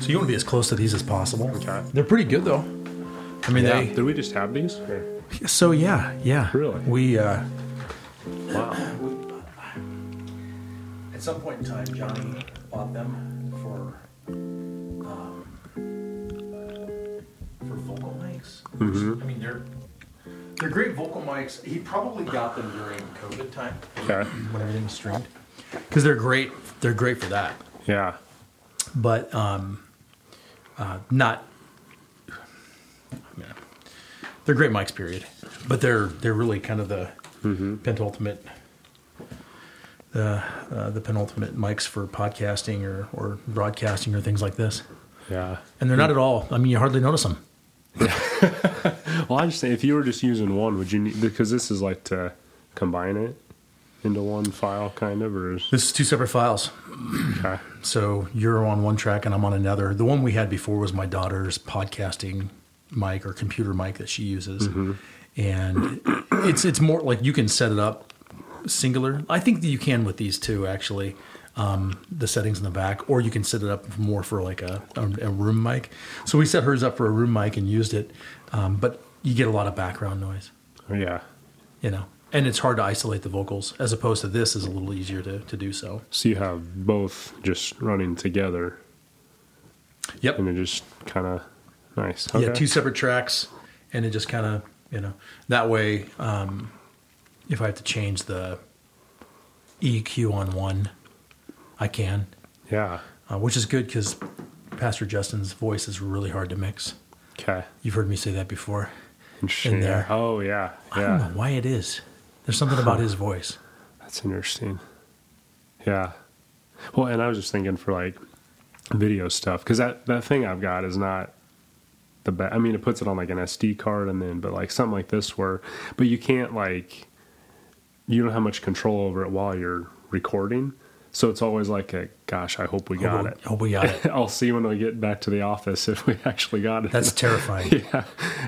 So you want to be as close to these as possible. Okay. They're pretty good though. I mean, Yeah. they. Did we just have these? Or- So yeah, yeah. Really? We. uh Wow. At some point in time, Johnny bought them for um, for vocal mics. I mean, they're they're great vocal mics. He probably got them during COVID time Okay. when everything was streamed because they're great. They're great for that, Yeah. but um, uh, not. They're great mics, period. But they're they're really kind of the penultimate the uh, the penultimate mics for podcasting or, or broadcasting or things like this. Yeah. And they're not at all. I mean, you hardly notice them. Well, I just say if you were just using one, would you need because this is like to combine it into one file, kind of, or is This is two separate files. okay. So you're on one track and I'm on another. The one we had before was my daughter's podcasting mic or computer mic that she uses, and it's it's more like you can set it up singular. I think that you can with these two actually. Um, the settings in the back, or you can set it up more for like a, a, a room mic. So we set hers up for a room mic and used it, um, but you get a lot of background noise. Yeah. you know and it's hard to isolate the vocals as opposed to this is a little easier to, to do so So you have both just running together, yep and it just kind of nice. yeah two separate tracks and it just kind of you know that way um, if i have to change the eq on one i can Yeah. uh, which is good because pastor justin's voice is really hard to mix Okay. you've heard me say that before in there. Oh yeah. i don't know Yeah. why it is there's something about his voice That's interesting. Yeah. Well, and I was just thinking for like video stuff because that that thing I've got is not the best. I mean, it puts it on like an SD card and then, but like something like this where, but you can't like, you don't have much control over it while you're recording. So it's always like a, gosh, I hope we got hope, it. hope we got it I'll see when we get back to the office if we actually got it. that's terrifying yeah.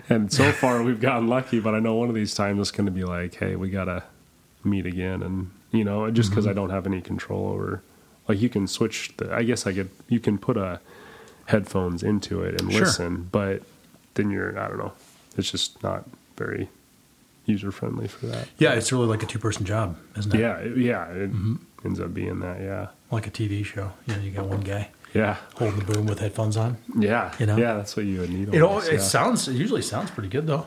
And so far we've gotten lucky, but I know one of these times it's going to be like, hey, we got to meet again. And, you know, just Mm-hmm. because I don't have any control over, like, you can switch the, I guess I could, you can put a headphones into it and Sure. listen, but then you're, I don't know, it's just not very user friendly for that. yeah it's really like a two-person job isn't it Yeah. Yeah. It Mm-hmm. Ends up being that. Yeah. like a tv show you know you got one guy Yeah. holding the boom with headphones on. Yeah. You know? Yeah. That's what you would need. It all—it yeah. sounds it usually sounds pretty good though.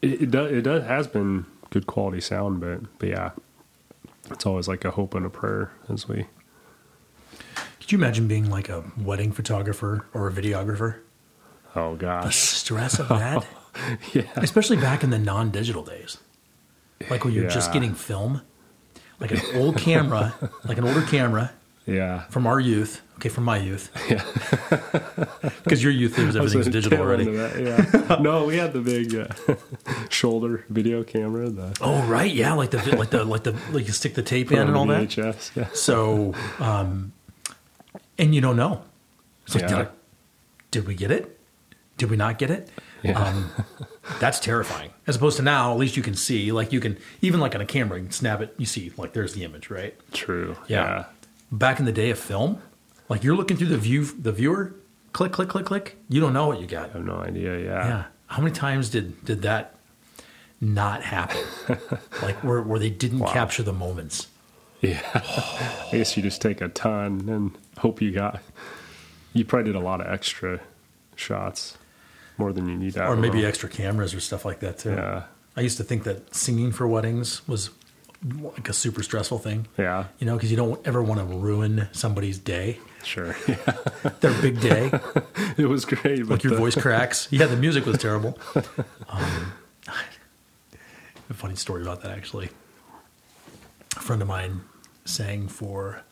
It, it does. It does has been good quality sound, but but yeah, it's always like a hope and a prayer as we. Could you imagine being like a wedding photographer or a videographer? Oh gosh, The stress of that, yeah, especially back in the non-digital days, like when you're just getting film, like an old camera, like an older camera yeah. from our youth. Okay, from my youth, Yeah. because your youth was everything's digital already. that, Yeah. no, we had the big uh, shoulder video camera. The Oh right, yeah, like the like the like the like you stick the tape put in and all that. Yeah. So, um, and you don't know. It's like, Yeah. did, I, did we get it? Did we not get it? Yeah. Um, that's terrifying. As opposed to now, at least you can see. Like you can even like on a camera, you can snap it. You see, like there's the image, right? True. Yeah. Yeah. Back in the day of film, like you're looking through the view, the viewer, click, click, click, click. You don't know what you got. I have no idea. Yeah. Yeah. How many times did did that not happen? like where where they didn't Wow. capture the moments. Yeah. I guess you just take a ton and hope you got. You probably did a lot of extra shots, more than you need. I or maybe know. extra cameras or stuff like that too. Yeah. I used to think that singing for weddings was like a super stressful thing, Yeah. you know, because you don't ever want to ruin somebody's day, Sure. Yeah. their big day. it was great. But like your the- voice cracks. Yeah, the music was terrible. Um, a funny story about that actually. A friend of mine sang for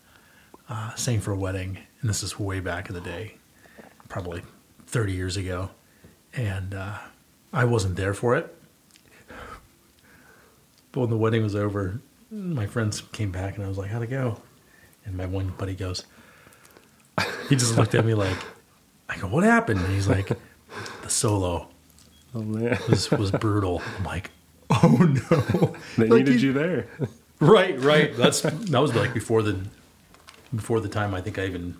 uh, sang for a wedding, and this is way back in the day, probably thirty years ago, and uh, I wasn't there for it. But when the wedding was over, my friends came back, and I was like, "How'd it go?" And my one buddy goes, he just looked at me like, I go, "What happened?" And he's like, "The solo Oh man, was was brutal." I'm like, "Oh no!" they Like needed you- you there. Right, right. That's that was like before the before the time I think I even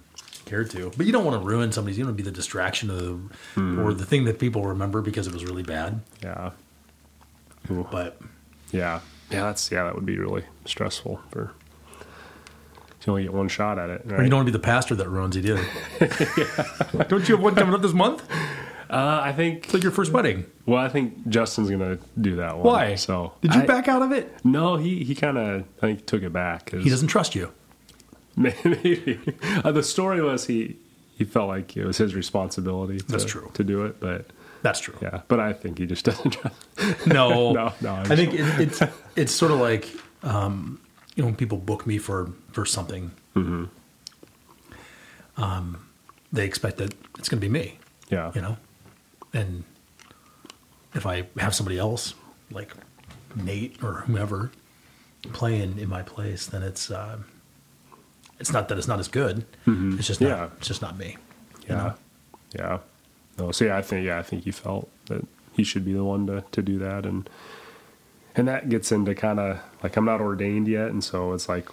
cared to. But you don't want to ruin somebody's. You don't want to be the distraction of the, or the thing that people remember because it was really bad. Yeah. Ooh. But Yeah. Yeah, that's yeah, that would be really stressful for you only get one shot at it. or you don't want to be the pastor that ruins it either. Don't you have one coming up this month? uh, I think It's like your first wedding. well, I think Justin's gonna do that one. Why? So Did you I- back out of it? No, he he kind of I think took it back. He doesn't trust you. Maybe uh, the story was he he felt like it was his responsibility. To, That's true. to do it, but That's true. yeah, but I think he just doesn't. No, No, no, I'm I think it, it's it's sort of like um, you know when people book me for for something, Mm-hmm. um, they expect that it's going to be me, Yeah, you know, and if I have somebody else like Nate or whoever playing in my place, then it's uh, it's not that it's not as good. It's just not, Mm-hmm. Yeah. it's just not me. you yeah, know? yeah. No, so yeah, I think yeah, I think he felt that he should be the one to to do that, and and that gets into kind of like I'm not ordained yet, and so it's like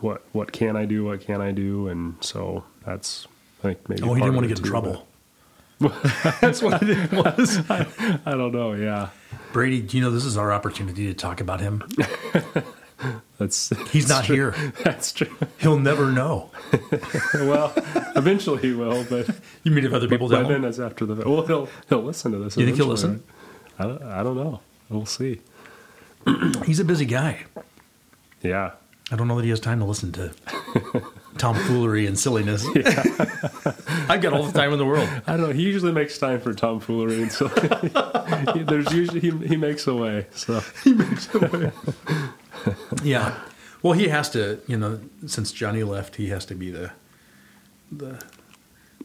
what what can I do, what can I do, and so that's I think maybe. Oh, he didn't want to get in trouble. That's what it was. but I don't know. Yeah, Brady, do you know this is our opportunity to talk about him? that's He's not true. here. That's true. He'll never know. well, eventually he will, but You meet if other people don't. then it's after the well, he'll he'll listen to this. You think he'll listen? right? I don't, I don't know. We'll see. He's a busy guy. Yeah, I don't know that he has time to listen to tomfoolery and silliness. I've got all the time in the world. I don't know. He usually makes time for tomfoolery, and so he- there's usually he, he makes a way. So Yeah. Well, he has to, you know, since Johnny left, he has to be the the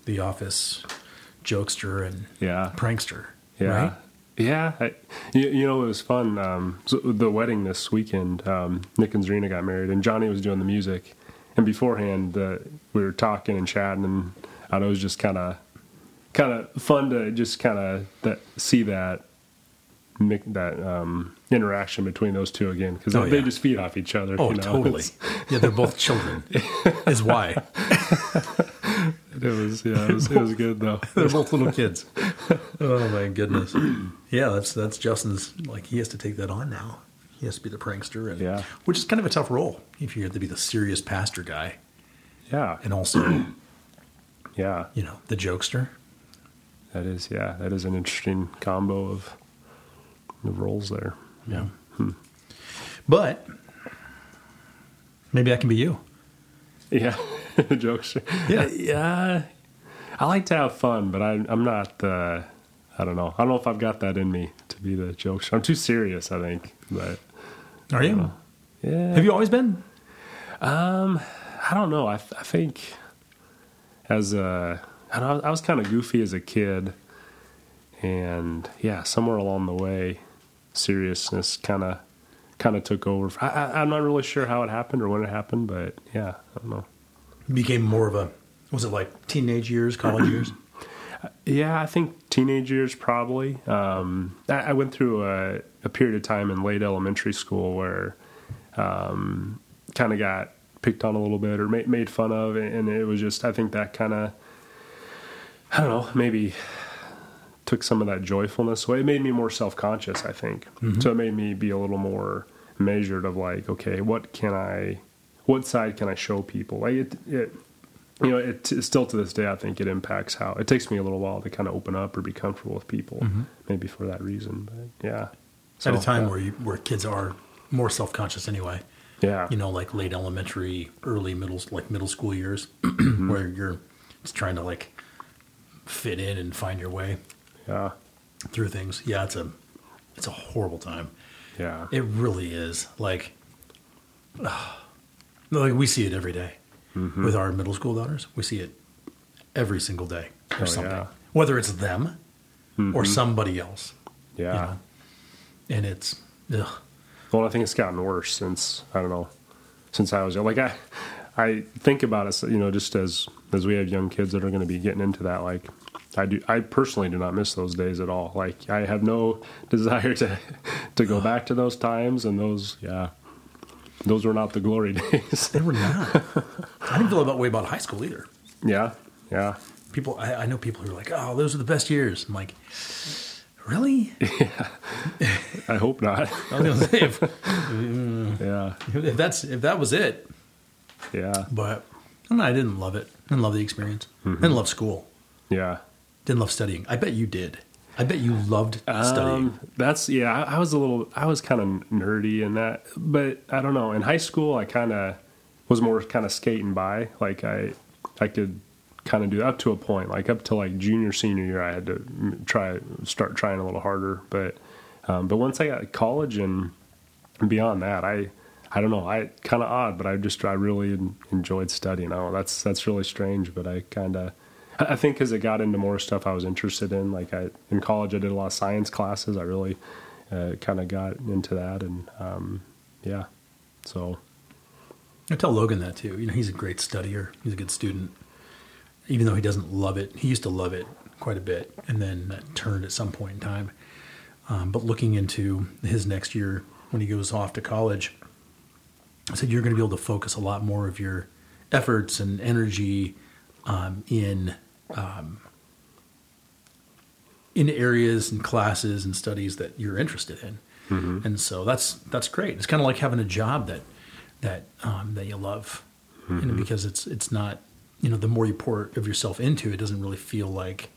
the office jokester and yeah, prankster. yeah, Right? yeah. I, you, you know, it was fun. Um, so the wedding this weekend, um, Nick and Zarina got married, and Johnny was doing the music. And beforehand, uh, we were talking and chatting, and I know it was just kind of kind of fun to just kind of see that that um, interaction between those two again because Oh, they yeah. just feed off each other. Oh, you know? totally. Yeah, they're both children. Is why It was yeah, it was, it was good though. they're both little kids. Oh my goodness. Yeah, that's that's Justin's. Like he has to take that on now. He has to be the prankster, and Yeah. which is kind of a tough role if you have to be the serious pastor guy Yeah, and also yeah, you know the jokester. that is yeah, that is an interesting combo of the roles there. Yeah. But maybe that can be you. Yeah, the jokes. Yeah. yeah. I like to have fun, but I, I'm not. Uh, I don't know. I don't know if I've got that in me to be the jokester. I'm too serious, I think. But Are you? yeah, Have you always been? Um, I don't know. I, I think as a, I, don't know, I was kind of goofy as a kid, and yeah, somewhere along the way, seriousness kind of kind of took over. I, I, I'm not really sure how it happened or when it happened, but yeah, I don't know. Became more of a. Was it like teenage years, college years? Yeah, I think teenage years probably. Um, I, I went through a, a period of time in late elementary school where um, kind of got picked on a little bit or made, made fun of, and it was just I think that kind of I don't know maybe took some of that joyfulness away. It made me more self conscious. I think mm-hmm. so. It made me be a little more measured of like, okay, what can I, what side can I show people? Like it, it you know, it still to this day, I think it impacts how it takes me a little while to kind of open up or be comfortable with people, mm-hmm. maybe for that reason. But yeah, At a time yeah. where you, where kids are more self conscious anyway. yeah, You know, like late elementary, early middle, like middle school years, mm-hmm. where you're just trying to like fit in and find your way yeah, through things. Yeah, it's a it's a horrible time. yeah, It really is. Like, like we see it every day mm-hmm. with our middle school daughters. We see it every single day or Oh, something, yeah. whether it's them or mm-hmm. somebody else. you yeah. know? And it's ugh. Well, I think it's gotten worse since I don't know, since I was young. Like I, I think about it, you know, just as as we have young kids that are going to be getting into that. Like I do, I personally do not miss those days at all. Like I have no desire to to go back to those times and those. Yeah, those were not the glory days. They were not. I didn't feel that way about high school either. yeah, yeah, People, I, I know people who are like, "Oh, those are the best years." I'm like, "Really?" Yeah. I hope not. I was gonna say if, mm, yeah, if that's if that was it, yeah, but I, know, I didn't love it. I didn't love the experience. I didn't mm-hmm. love school. yeah. Didn't love studying. I bet you did. I bet you loved studying. Um, that's yeah. I, I was a little. I was kind of nerdy in that, but I don't know. In high school, I kind of was more kind of skating by. Like I, I could kind of do up to a point. Like up to like junior senior year, I had to try start trying a little harder. But um, but once I got to college and beyond that, I I don't know. I kind of odd, but I just I really enjoyed studying. Oh, that's that's really strange, but I kind of. I think as it got into more stuff I was interested in, like I in college, I did a lot of science classes. I really uh, kind of got into that, and um, yeah, so I tell Logan that too. You know, he's a great studier. He's a good student. Even though he doesn't love it, he used to love it quite a bit, and then that turned at some point in time. Um, but looking into his next year when he goes off to college, I said you're going to be able to focus a lot more of your efforts and energy um, in um, in areas and classes and studies that you're interested in. And so that's that's great. It's kind of like having a job that that um, that you love, you know, because it's it's not you know the more you pour of yourself into it, doesn't really feel like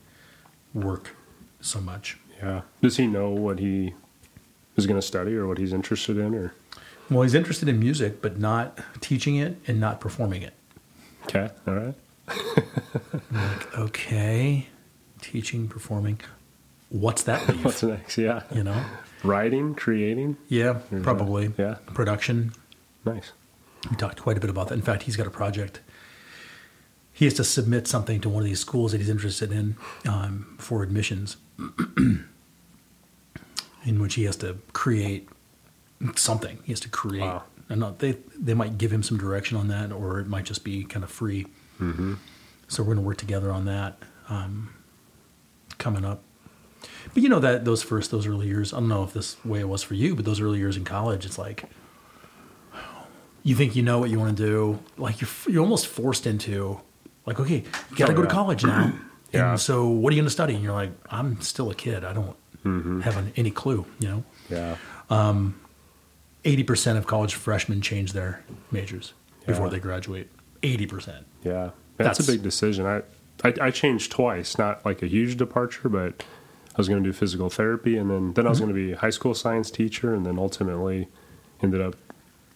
work so much. yeah. Does he know what he is going to study or what he's interested in? Or Well, he's interested in music, but not teaching it and not performing it. okay, all right, Like, okay, teaching, performing. What's that leave? what's next? Yeah, you know? writing, creating. Yeah, There's probably. that. Yeah. Production. Nice. We talked quite a bit about that. In fact, he's got a project. He has to submit something to one of these schools that he's interested in um, for admissions, in which he has to create something. He has to create. Wow. And not, they they might give him some direction on that, or it might just be kind of free. Mm-hmm. So we're going to work together on that um, coming up. But you know that those first those early years, I don't know if this way it was for you, but those early years in college, it's like you think you know what you want to do, like you're you're almost forced into like okay, you got to Oh, go to college now. Yeah. And so what are you going to study? And you're like, I'm still a kid. I don't Mm-hmm. have an, any clue. You know, Yeah. eighty percent of college freshmen change their majors before they graduate. Eighty percent. Yeah, that's, That's- a big decision. I, I I changed twice, not like a huge departure, but I was going to do physical therapy, and then then I was going to be a high school science teacher, and then ultimately ended up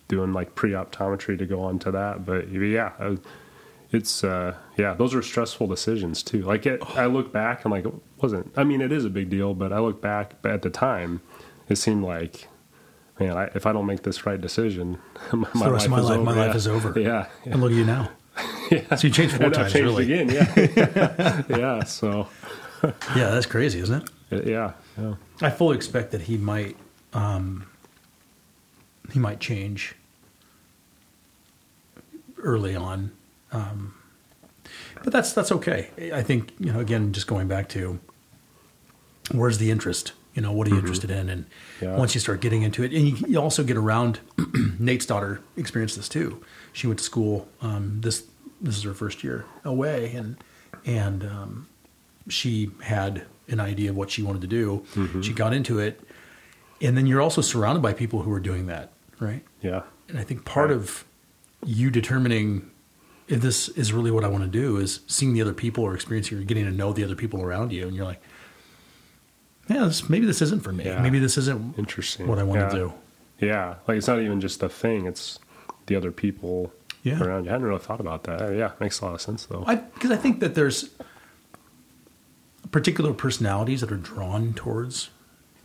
doing like pre optometry to go on to that. But yeah, I, it's uh, yeah, those are stressful decisions too. Like it, I look back and like it wasn't. I mean, it is a big deal, but I look back. But at the time, it seemed like. Man, I, if I don't make this right decision, my, the rest of my life- my Yeah. life is over. Yeah, yeah. And look at you now. Yeah. So you changed four And times, changed really. again. Yeah. yeah. So, Yeah, that's crazy, isn't it? yeah. Yeah. I fully expect that he might um, he might change early on, um, but that's that's okay. I think you know again, just going back to where's the interest? You know, what are you interested in? And Yeah. once you start getting into it, and you, you also get around. Nate's daughter experienced this too. She went to school. Um, this this is her first year away, and and um, she had an idea of what she wanted to do. She got into it, and then you're also surrounded by people who are doing that, right? Yeah. And I think part Right. of you determining if this is really what I want to do is seeing the other people or experiencing or getting to know the other people around you, and you're like, yeah, this, maybe this isn't for me. Yeah. Maybe this isn't Interesting. what I want yeah. to do. Yeah. Like it's not even just the thing; it's the other people Yeah. around you. I hadn't really thought about that. Yeah, makes a lot of sense though. Because I think that there's particular personalities that are drawn towards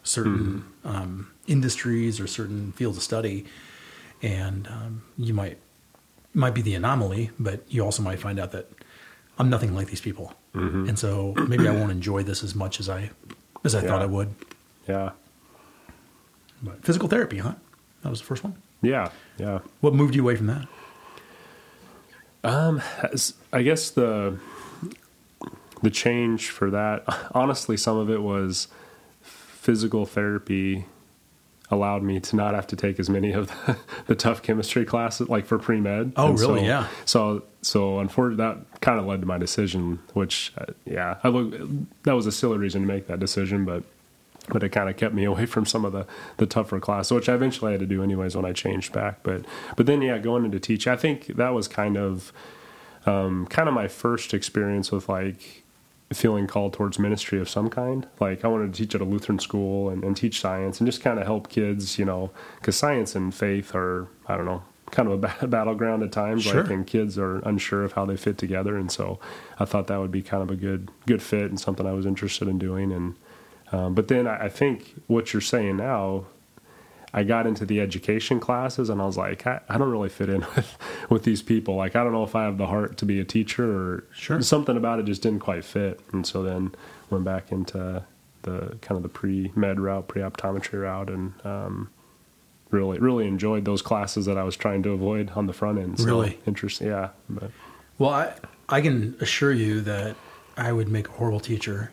certain um, industries or certain fields of study, and um, you might might be the anomaly, but you also might find out that I'm nothing like these people, and so maybe I won't enjoy this as much as I as I thought Yeah. I would. yeah. But physical therapy, huh? That was the first one. Yeah. Yeah. What moved you away from that? Um, as- I guess the the change for that, honestly, some of it was physical therapy allowed me to not have to take as many of the, the tough chemistry classes, like for pre med. Oh, really? So, Yeah. So, so unfortunately, that kind of led to my decision. Which, uh, yeah, I look, that was a silly reason to make that decision, but but it kind of kept me away from some of the the tougher classes, which I eventually had to do anyways when I changed back. But but then yeah, going into teach, I think that was kind of um, kind of my first experience with like feeling called towards ministry of some kind. Like I wanted to teach at a Lutheran school and, and teach science and just kind of help kids, you know, because science and faith are, I don't know, kind of a battleground at times. Sure. Like, and kids are unsure of how they fit together. And so I thought that would be kind of a good, good fit and something I was interested in doing. And, um, but then I, I think what you're saying now, I got into the education classes and I was like, I, I don't really fit in with, with these people. Like, I don't know if I have the heart to be a teacher or Sure. something about it just didn't quite fit. And so then went back into the kind of the pre med route, pre optometry route, and um, really, really enjoyed those classes that I was trying to avoid on the front end. So Really? interesting. Yeah. But Well, I, I can assure you that I would make a horrible teacher,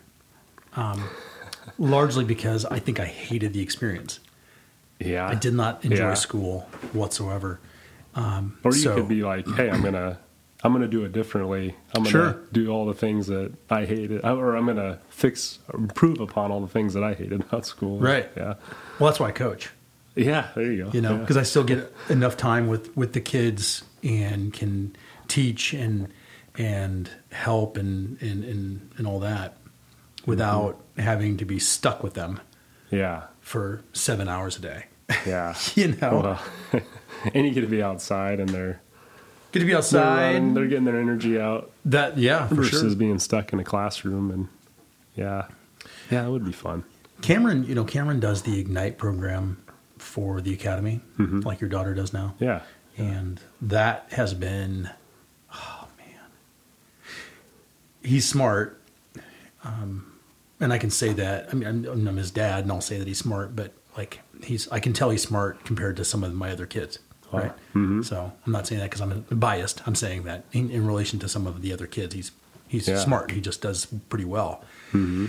um, largely because I think I hated the experience. Yeah. I did not enjoy Yeah. school whatsoever. Um, Or you so- could be like, "Hey, I'm gonna, I'm gonna do it differently. I'm gonna Sure. do all the things that I hated, or I'm gonna fix, improve upon all the things that I hated about school." Right. Yeah. Well, that's why I coach. Yeah. There you go. you know Yeah. because i still get enough time with with the kids and can teach and and help and and and, and all that without having to be stuck with them Yeah. for seven hours a day Yeah. you know Well, and you get to be outside, and they're get to be they're, outside running, they're getting their energy out that yeah for versus sure being stuck in a classroom. And yeah, yeah, it would be fun. cameron you know cameron does the ignite program for the academy Mm-hmm. like your daughter does now Yeah. and that has been oh man he's smart um, and i can say that i mean I'm, I'm his dad and i'll say that he's smart but like he's i can tell he's smart compared to some of my other kids right Mm-hmm. so i'm not saying that because i'm biased i'm saying that in, in relation to some of the other kids he's he's Yeah. smart he just does pretty well Mm-hmm.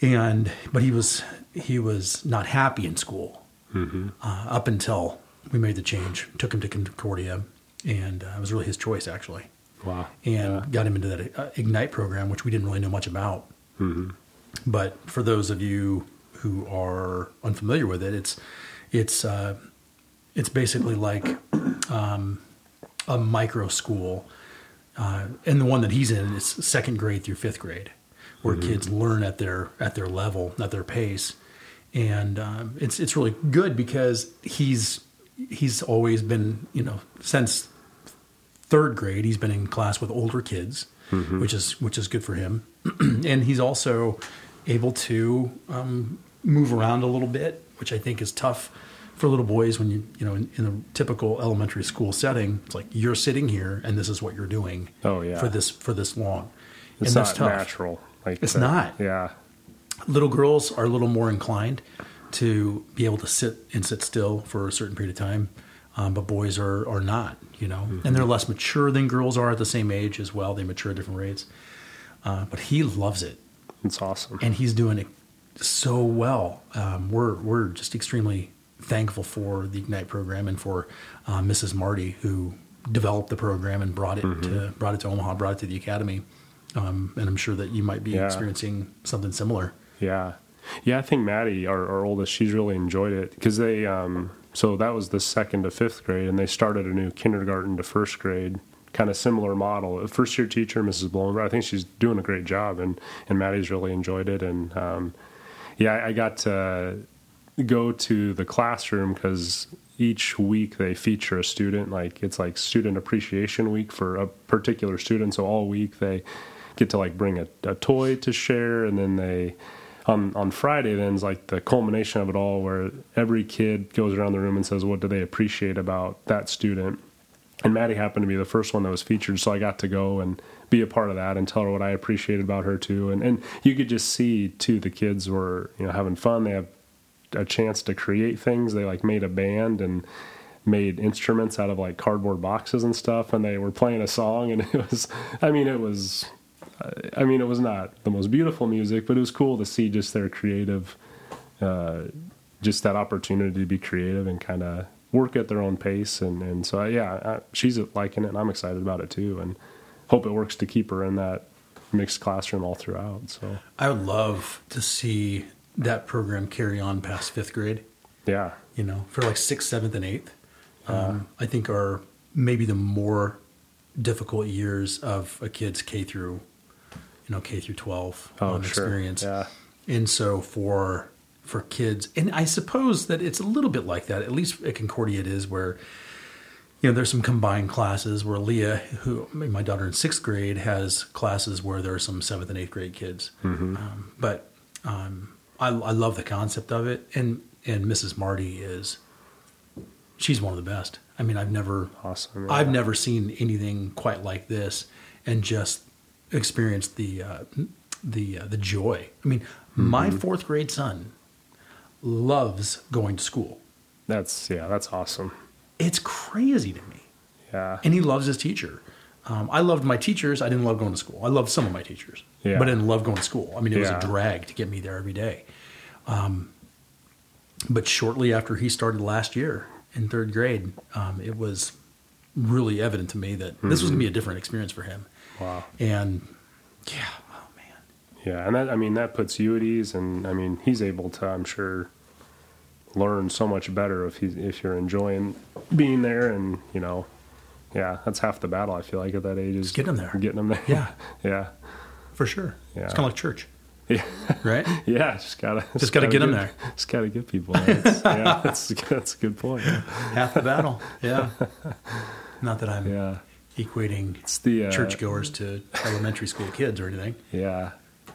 and but he was he was not happy in school Mm-hmm. uh, up until we made the change took him to concordia and uh, it was really his choice actually Wow. and Yeah. got him into that uh, ignite program which we didn't really know much about Mm-hmm. but for those of you who are unfamiliar with it it's it's uh, it's basically like um, a micro school uh, and the one that he's in is second grade through fifth grade where kids learn at their at their level at their pace. And um, it's it's really good because he's he's always been you know since third grade he's been in class with older kids which is which is good for him. And he's also able to um, move around a little bit which i think is tough for little boys when you you know in, in a typical elementary school setting it's like you're sitting here and this is what you're doing Oh, yeah. for this for this long It's and not that's tough natural. Like It's that. not. Yeah. little girls are a little more inclined to be able to sit and sit still for a certain period of time, um, but boys are are not, you know, and they're less mature than girls are at the same age as well. They mature at different rates, uh, but he loves it It's awesome. and he's doing it so well. Um, we're we're just extremely thankful for the Ignite program and for uh, Mrs. Marty who developed the program and brought it to brought it to Omaha, brought it to the academy. Um, and I'm sure that you might be Yeah. experiencing something similar. Yeah, yeah. I think Maddie, our, our oldest, she's really enjoyed it because they. Um, so that was the second to fifth grade, and they started a new kindergarten to first grade, kind of similar model. First year teacher, Mrs. Blomenberg, I think she's doing a great job, and and Maddie's really enjoyed it. And um, yeah, I, got to go to the classroom because each week they feature a student. Like it's like student appreciation week for a particular student. So all week they get to like bring a, a toy to share, and then they on on Friday then is like the culmination of it all, where every kid goes around the room and says what do they appreciate about that student. And Maddie happened to be the first one that was featured, so I got to go and be a part of that and tell her what I appreciated about her too. And and you could just see too the kids were you know having fun. They have a chance to create things. They like made a band and made instruments out of like cardboard boxes and stuff, and they were playing a song, and it was I mean it was I mean, it was not the most beautiful music, but it was cool to see just their creative uh, just that opportunity to be creative and kind of work at their own pace. And, and so, yeah, I, she's liking it and I'm excited about it too. And hope it works to keep her in that mixed classroom all throughout. So, I would love to see that program carry on past fifth grade, yeah. you know, for like sixth, seventh, and eighth. Um, I think are maybe the more difficult years of a kid's K through, you know, K through 12 Oh, um, sure. experience. Yeah. And so for for kids, and I suppose that it's a little bit like that. At least at Concordia, it is where you know there's some combined classes where Leah, who my daughter in sixth grade, has classes where there are some seventh and eighth grade kids. Um, but um, I, I love the concept of it, and and Mrs. Marty is she's one of the best. I mean, I've never Awesome. yeah. I've never seen anything quite like this, and just experienced the uh, the uh, the joy. I mean, my Mm-hmm. fourth grade son loves going to school. That's, yeah, that's awesome. It's crazy to me, Yeah. and he loves his teacher. Um, I loved my teachers. I didn't love going to school. I loved some of my teachers, Yeah. but I didn't love going to school. I mean, it was a drag to get me there every day. Um, but shortly after he started last year in third grade, um, it was really evident to me that this was going to be a different experience for him. Wow. And yeah, oh man, Yeah, and that I mean that puts you at ease, and I mean he's able to, I'm sure, learn so much better if he's if you're enjoying being there, and you know, yeah, that's half the battle. I feel like at that age is Just them there. getting them there. Yeah. yeah, for sure. Yeah. It's kind of like church, yeah, right? yeah. Just gotta Just gotta get 'em get- them there. Just gotta get people. There. It's- yeah, that's that's a good point. Half the battle. Yeah. Not that I'm Yeah, equating the uh, churchgoers to elementary school kids or anything. Yeah,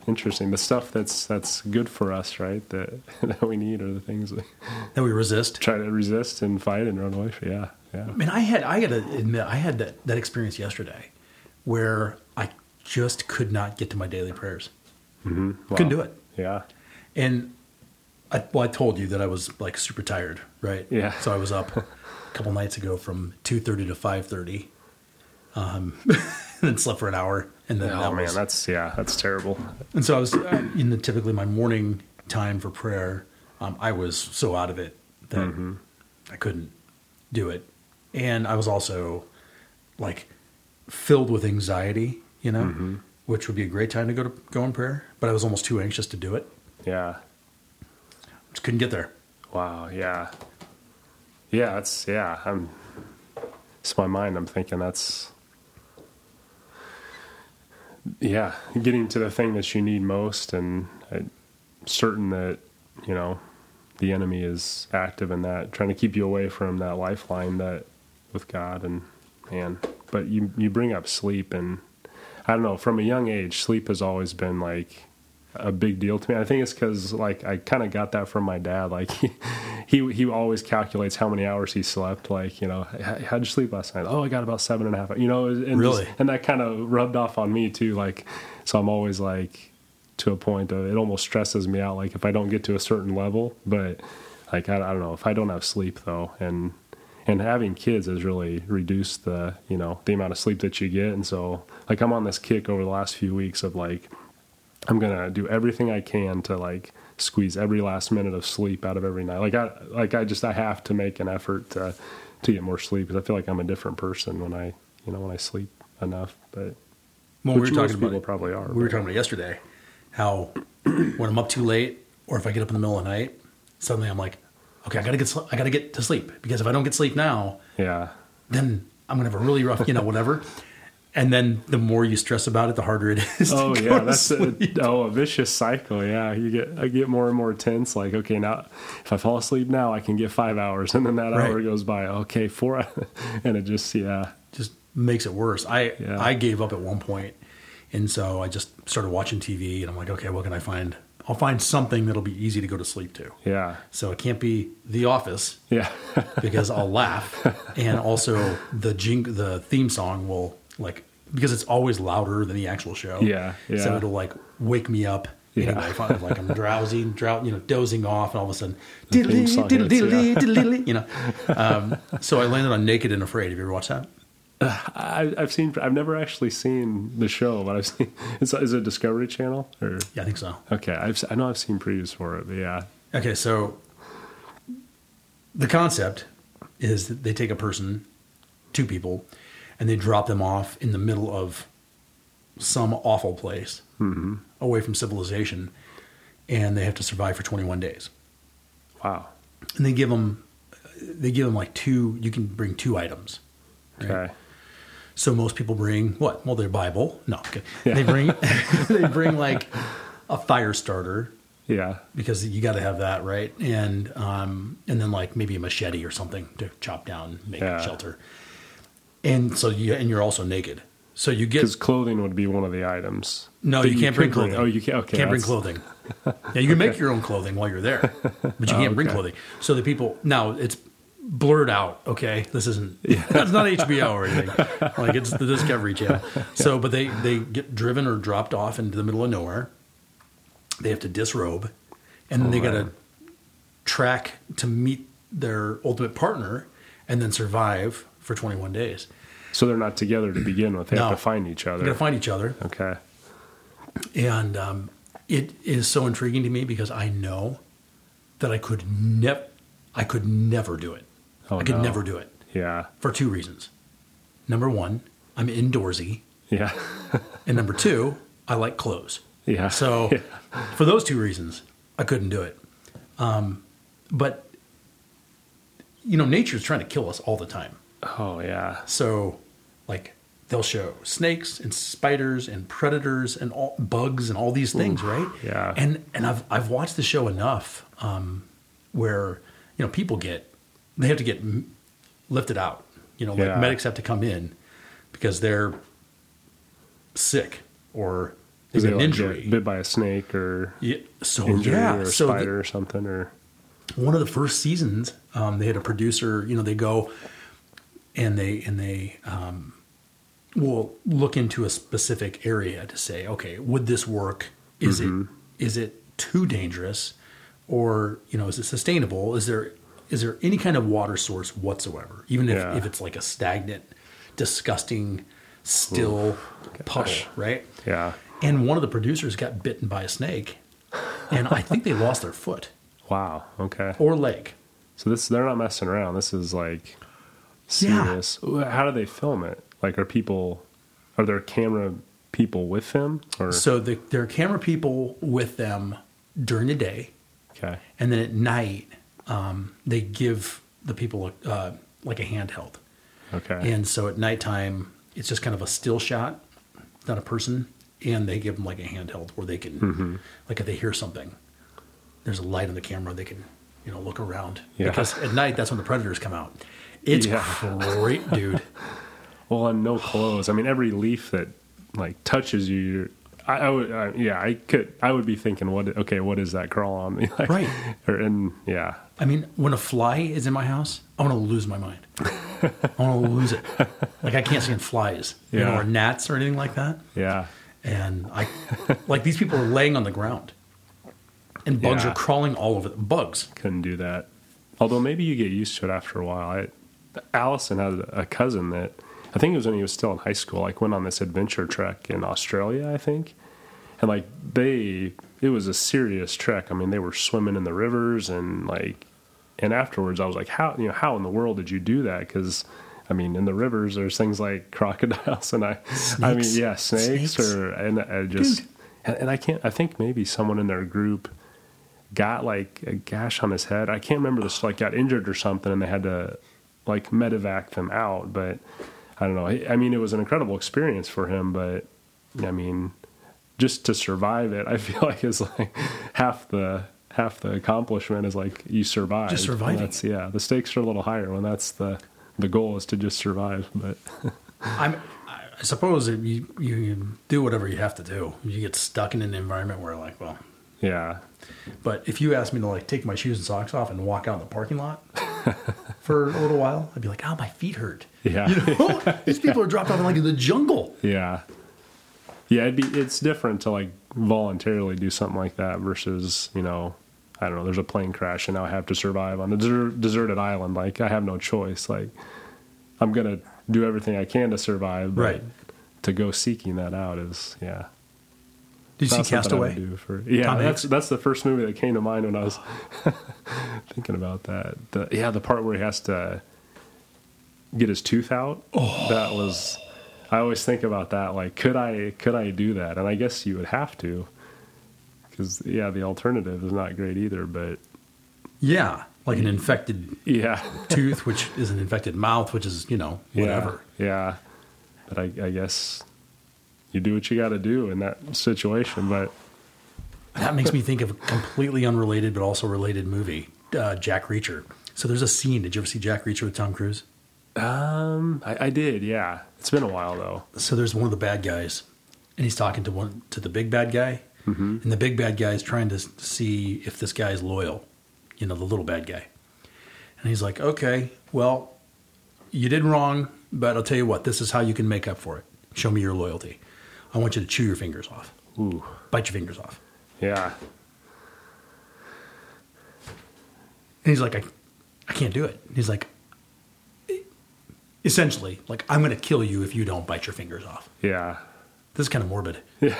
interesting. The stuff that's that's good for us, right? That that we need are the things we That we resist. try to resist and fight and run away from. Yeah, yeah. I mean, I had I got to admit I had that that experience yesterday, where I just could not get to my daily prayers. Mm-hmm. Couldn't do it. Yeah, And I, well, I told you that I was like super tired, right? Yeah. So I was up a couple nights ago from two thirty to five thirty, um, and then slept for an hour, and then Oh that man, was, that's yeah, that's terrible. and so I was uh, in the typically my morning time for prayer. Um, I was so out of it that Mm-hmm. I couldn't do it, and I was also like filled with anxiety, you know, Mm-hmm. which would be a great time to go to go in prayer. But I was almost too anxious to do it. Yeah. Just couldn't get there. Wow. Yeah. Yeah. That's yeah. I'm. It's my mind. I'm thinking that's. Yeah, getting to the thing that you need most, and I'm certain that you know the enemy is active in that, trying to keep you away from that lifeline that with God and man. But you you bring up sleep, and I don't know. From a young age, sleep has always been like a big deal to me. I think it's because like I kind of got that from my dad. Like he, he he always calculates how many hours he slept. Like you know, "H- how'd you sleep last night? Oh, I got about seven and a half. You know, and just- Really? and that kind of rubbed off on me too. Like so, I'm always like to a point of it almost stresses me out. Like if I don't get to a certain level, but like I, I don't know if I don't have sleep though, and and having kids has really reduced the you know the amount of sleep that you get. And so like I'm on this kick over the last few weeks of like I'm gonna do everything I can to like squeeze every last minute of sleep out of every night. Like I like I just I have to make an effort to to get more sleep because I feel like I'm a different person when I you know when I sleep enough. But Well, we were most talking about people probably are, We were but- talking about yesterday how when I'm up too late or if I get up in the middle of the night, suddenly I'm like, okay, I gotta get I gotta get to sleep because if I don't get sleep now, yeah, then I'm gonna have a really rough, you know, whatever. And then the more you stress about it, the harder it is. oh yeah, that's a, oh a vicious cycle. Yeah, you get I get more and more tense. Like okay, now if I fall asleep now, I can get five hours, and then that Right. hour goes by. Okay, four, and it just yeah just makes it worse. I Yeah. I gave up at one point, and so I just started watching TV, and I'm like, okay, what can I find? I'll find something that'll be easy to go to sleep to. yeah So it can't be The Office yeah because I'll laugh, and also the jing the theme song will like because it's always louder than the actual show. Yeah, yeah. So it'll like wake me up. Yeah. Anyway, if I'm like I'm drowsy, drow, you know, dozing off, and all of a sudden, diddly, diddly, diddly, diddly, you know. Um, so I landed on Naked and Afraid. Have you ever watched that? I, I've seen I've never actually seen the show, but I've seen is, is it Discovery Channel or Yeah, I think so. okay I've I know I've seen previews for it, but yeah Okay, so the concept is that they take a person, two people, and they drop them off in the middle of some awful place away from civilization, and they have to survive for 21 days. Wow. And they give them, they give them like two. You can bring two items. Okay. So most people bring what? Well, their Bible. No, okay. Yeah. they bring they bring like a fire starter Yeah. because you got to have that, right? And um, and then like maybe a machete or something to chop down, make Yeah. shelter. And so you and you're also naked, so you get Because clothing would be one of the items. no, that you can't bring clothing. Oh, you can't. Okay. can't bring clothing. Yeah, you can make your own clothing while you're there, but you oh, can't bring okay. clothing. So the people now it's blurred out. Okay, this isn't that's not HBO or anything. Like it's the Discovery Channel. So, but they they get driven or dropped off into the middle of nowhere. They have to disrobe, and then Oh, they got to track to meet their ultimate partner, and then survive for 21 days. So they're not together to begin with. They have to find each other. They got to find each other. okay. and um, it is so intriguing to me because I know that I could never, I could never do it. Oh, I could no. never do it Yeah. for two reasons. Number one, I'm indoorsy, Yeah. and number two, I like clothes. Yeah. So, for those two reasons, I couldn't do it. Um, but you know, nature's trying to kill us all the time. Oh yeah. So, like, they'll show snakes and spiders and predators and all bugs and all these things, right? yeah. And and I've I've watched the show enough um, where you know people get they have to get lifted out. You know, like Yeah. medics have to come in because they're sick or Is there's it an like injury. bit by a snake or yeah. So yeah. or a so the- spider or something or one of the first seasons, um, they had a producer. You know, they go and they and they um, will look into a specific area to say, okay, would this work? Is it is it too dangerous, or you know, is it sustainable? Is there is there any kind of water source whatsoever? Even if, Yeah. if it's like a stagnant, disgusting, still puddle, right? yeah. And one of the producers got bitten by a snake, and I think they lost their foot Wow. Okay. or leg. So this they're not messing around. This is like Yeah. How do they film it? Like are people are there camera people with them or So the, there are camera people with them during the day, okay. and then at night um, they give the people a, uh, like a handheld. Okay. And so at nighttime, it's just kind of a still shot, not a person, and they give them like a handheld where they can, Mm-hmm. like if they hear something, there's a light on the camera, they can, you know, look around. Yeah. Because at night, that's when the predators come out. It's Yeah. great, dude. Well, and no clothes. I mean, every leaf that like touches you, you're, I, I would, I, yeah, I could, I would be thinking, what? Okay, what is that crawl on me? Like, Right. Or, and yeah, I mean, when a fly is in my house, I want to lose my mind. I want to lose it. Like I can't stand flies, you know, or gnats or anything like that. yeah, And I, like these people are laying on the ground, and bugs Yeah. are crawling all over them. Bugs. couldn't do that. Although maybe you get used to it after a while. I, Allison had a cousin that I think it was when he was still in high school. Like went on this adventure trek in Australia, I think, and like they, it was a serious trek. I mean, they were swimming in the rivers and like, and afterwards I was like, how you know how in the world did you do that? Because I mean, in the rivers there's things like crocodiles and I, I mean, yeah, snakes, Snakes. or and I just. And, and I can't. I think maybe someone in their group got like a gash on his head. I can't remember this. Like got injured or something, and they had to like medevac them out. But I don't know. I mean, it was an incredible experience for him. But I mean, just to survive it, I feel like is like half the half the accomplishment is like you survive. Just surviving. That's yeah. The stakes are a little higher when that's the the goal is to just survive. But I'm. I suppose you you do whatever you have to do. You get stuck in an environment where like, well, yeah, but if you asked me to like take my shoes and socks off and walk out in the parking lot for a little while, I'd be like, oh, my feet hurt. yeah. You know, these people are dropped off in like the jungle. Yeah. Yeah, it'd be it's different to like voluntarily do something like that versus, you know, I don't know, there's a plane crash and now I have to survive on a deser- deserted island. Like I have no choice. Like I'm going to do everything I can to survive, but Right. to go seeking that out is yeah. Did you see something I would Castaway? yeah, Tom that's Hanks? that's the first movie that came to mind when I was thinking about that. The, yeah, the part where he has to get his tooth out. Oh. That was. I always think about that. Like, could I could I do that? And I guess you would have to, because yeah, the alternative is not great either. But Yeah, like an infected yeah, tooth, which is an infected mouth, which is you know whatever. Yeah, yeah. But I, I guess you do what you got to do in that situation. But That makes me think of a completely unrelated but also related movie, uh, Jack Reacher. So there's a scene. Did you ever see Jack Reacher with Tom Cruise? um, I, I did. Yeah, it's been a while though. So there's one of the bad guys, and he's talking to one to the big bad guy, and the big bad guy is trying to see if this guy is loyal. You know, the little bad guy, and he's like, "Okay, well, you did wrong, but I'll tell you what. This is how you can make up for it. Show me your loyalty. I want you to chew your fingers off, Ooh, bite your fingers off." yeah, And he's like, I, I can't do it. He's like, essentially, like, I'm going to kill you if you don't bite your fingers off. yeah, This is kind of morbid. yeah.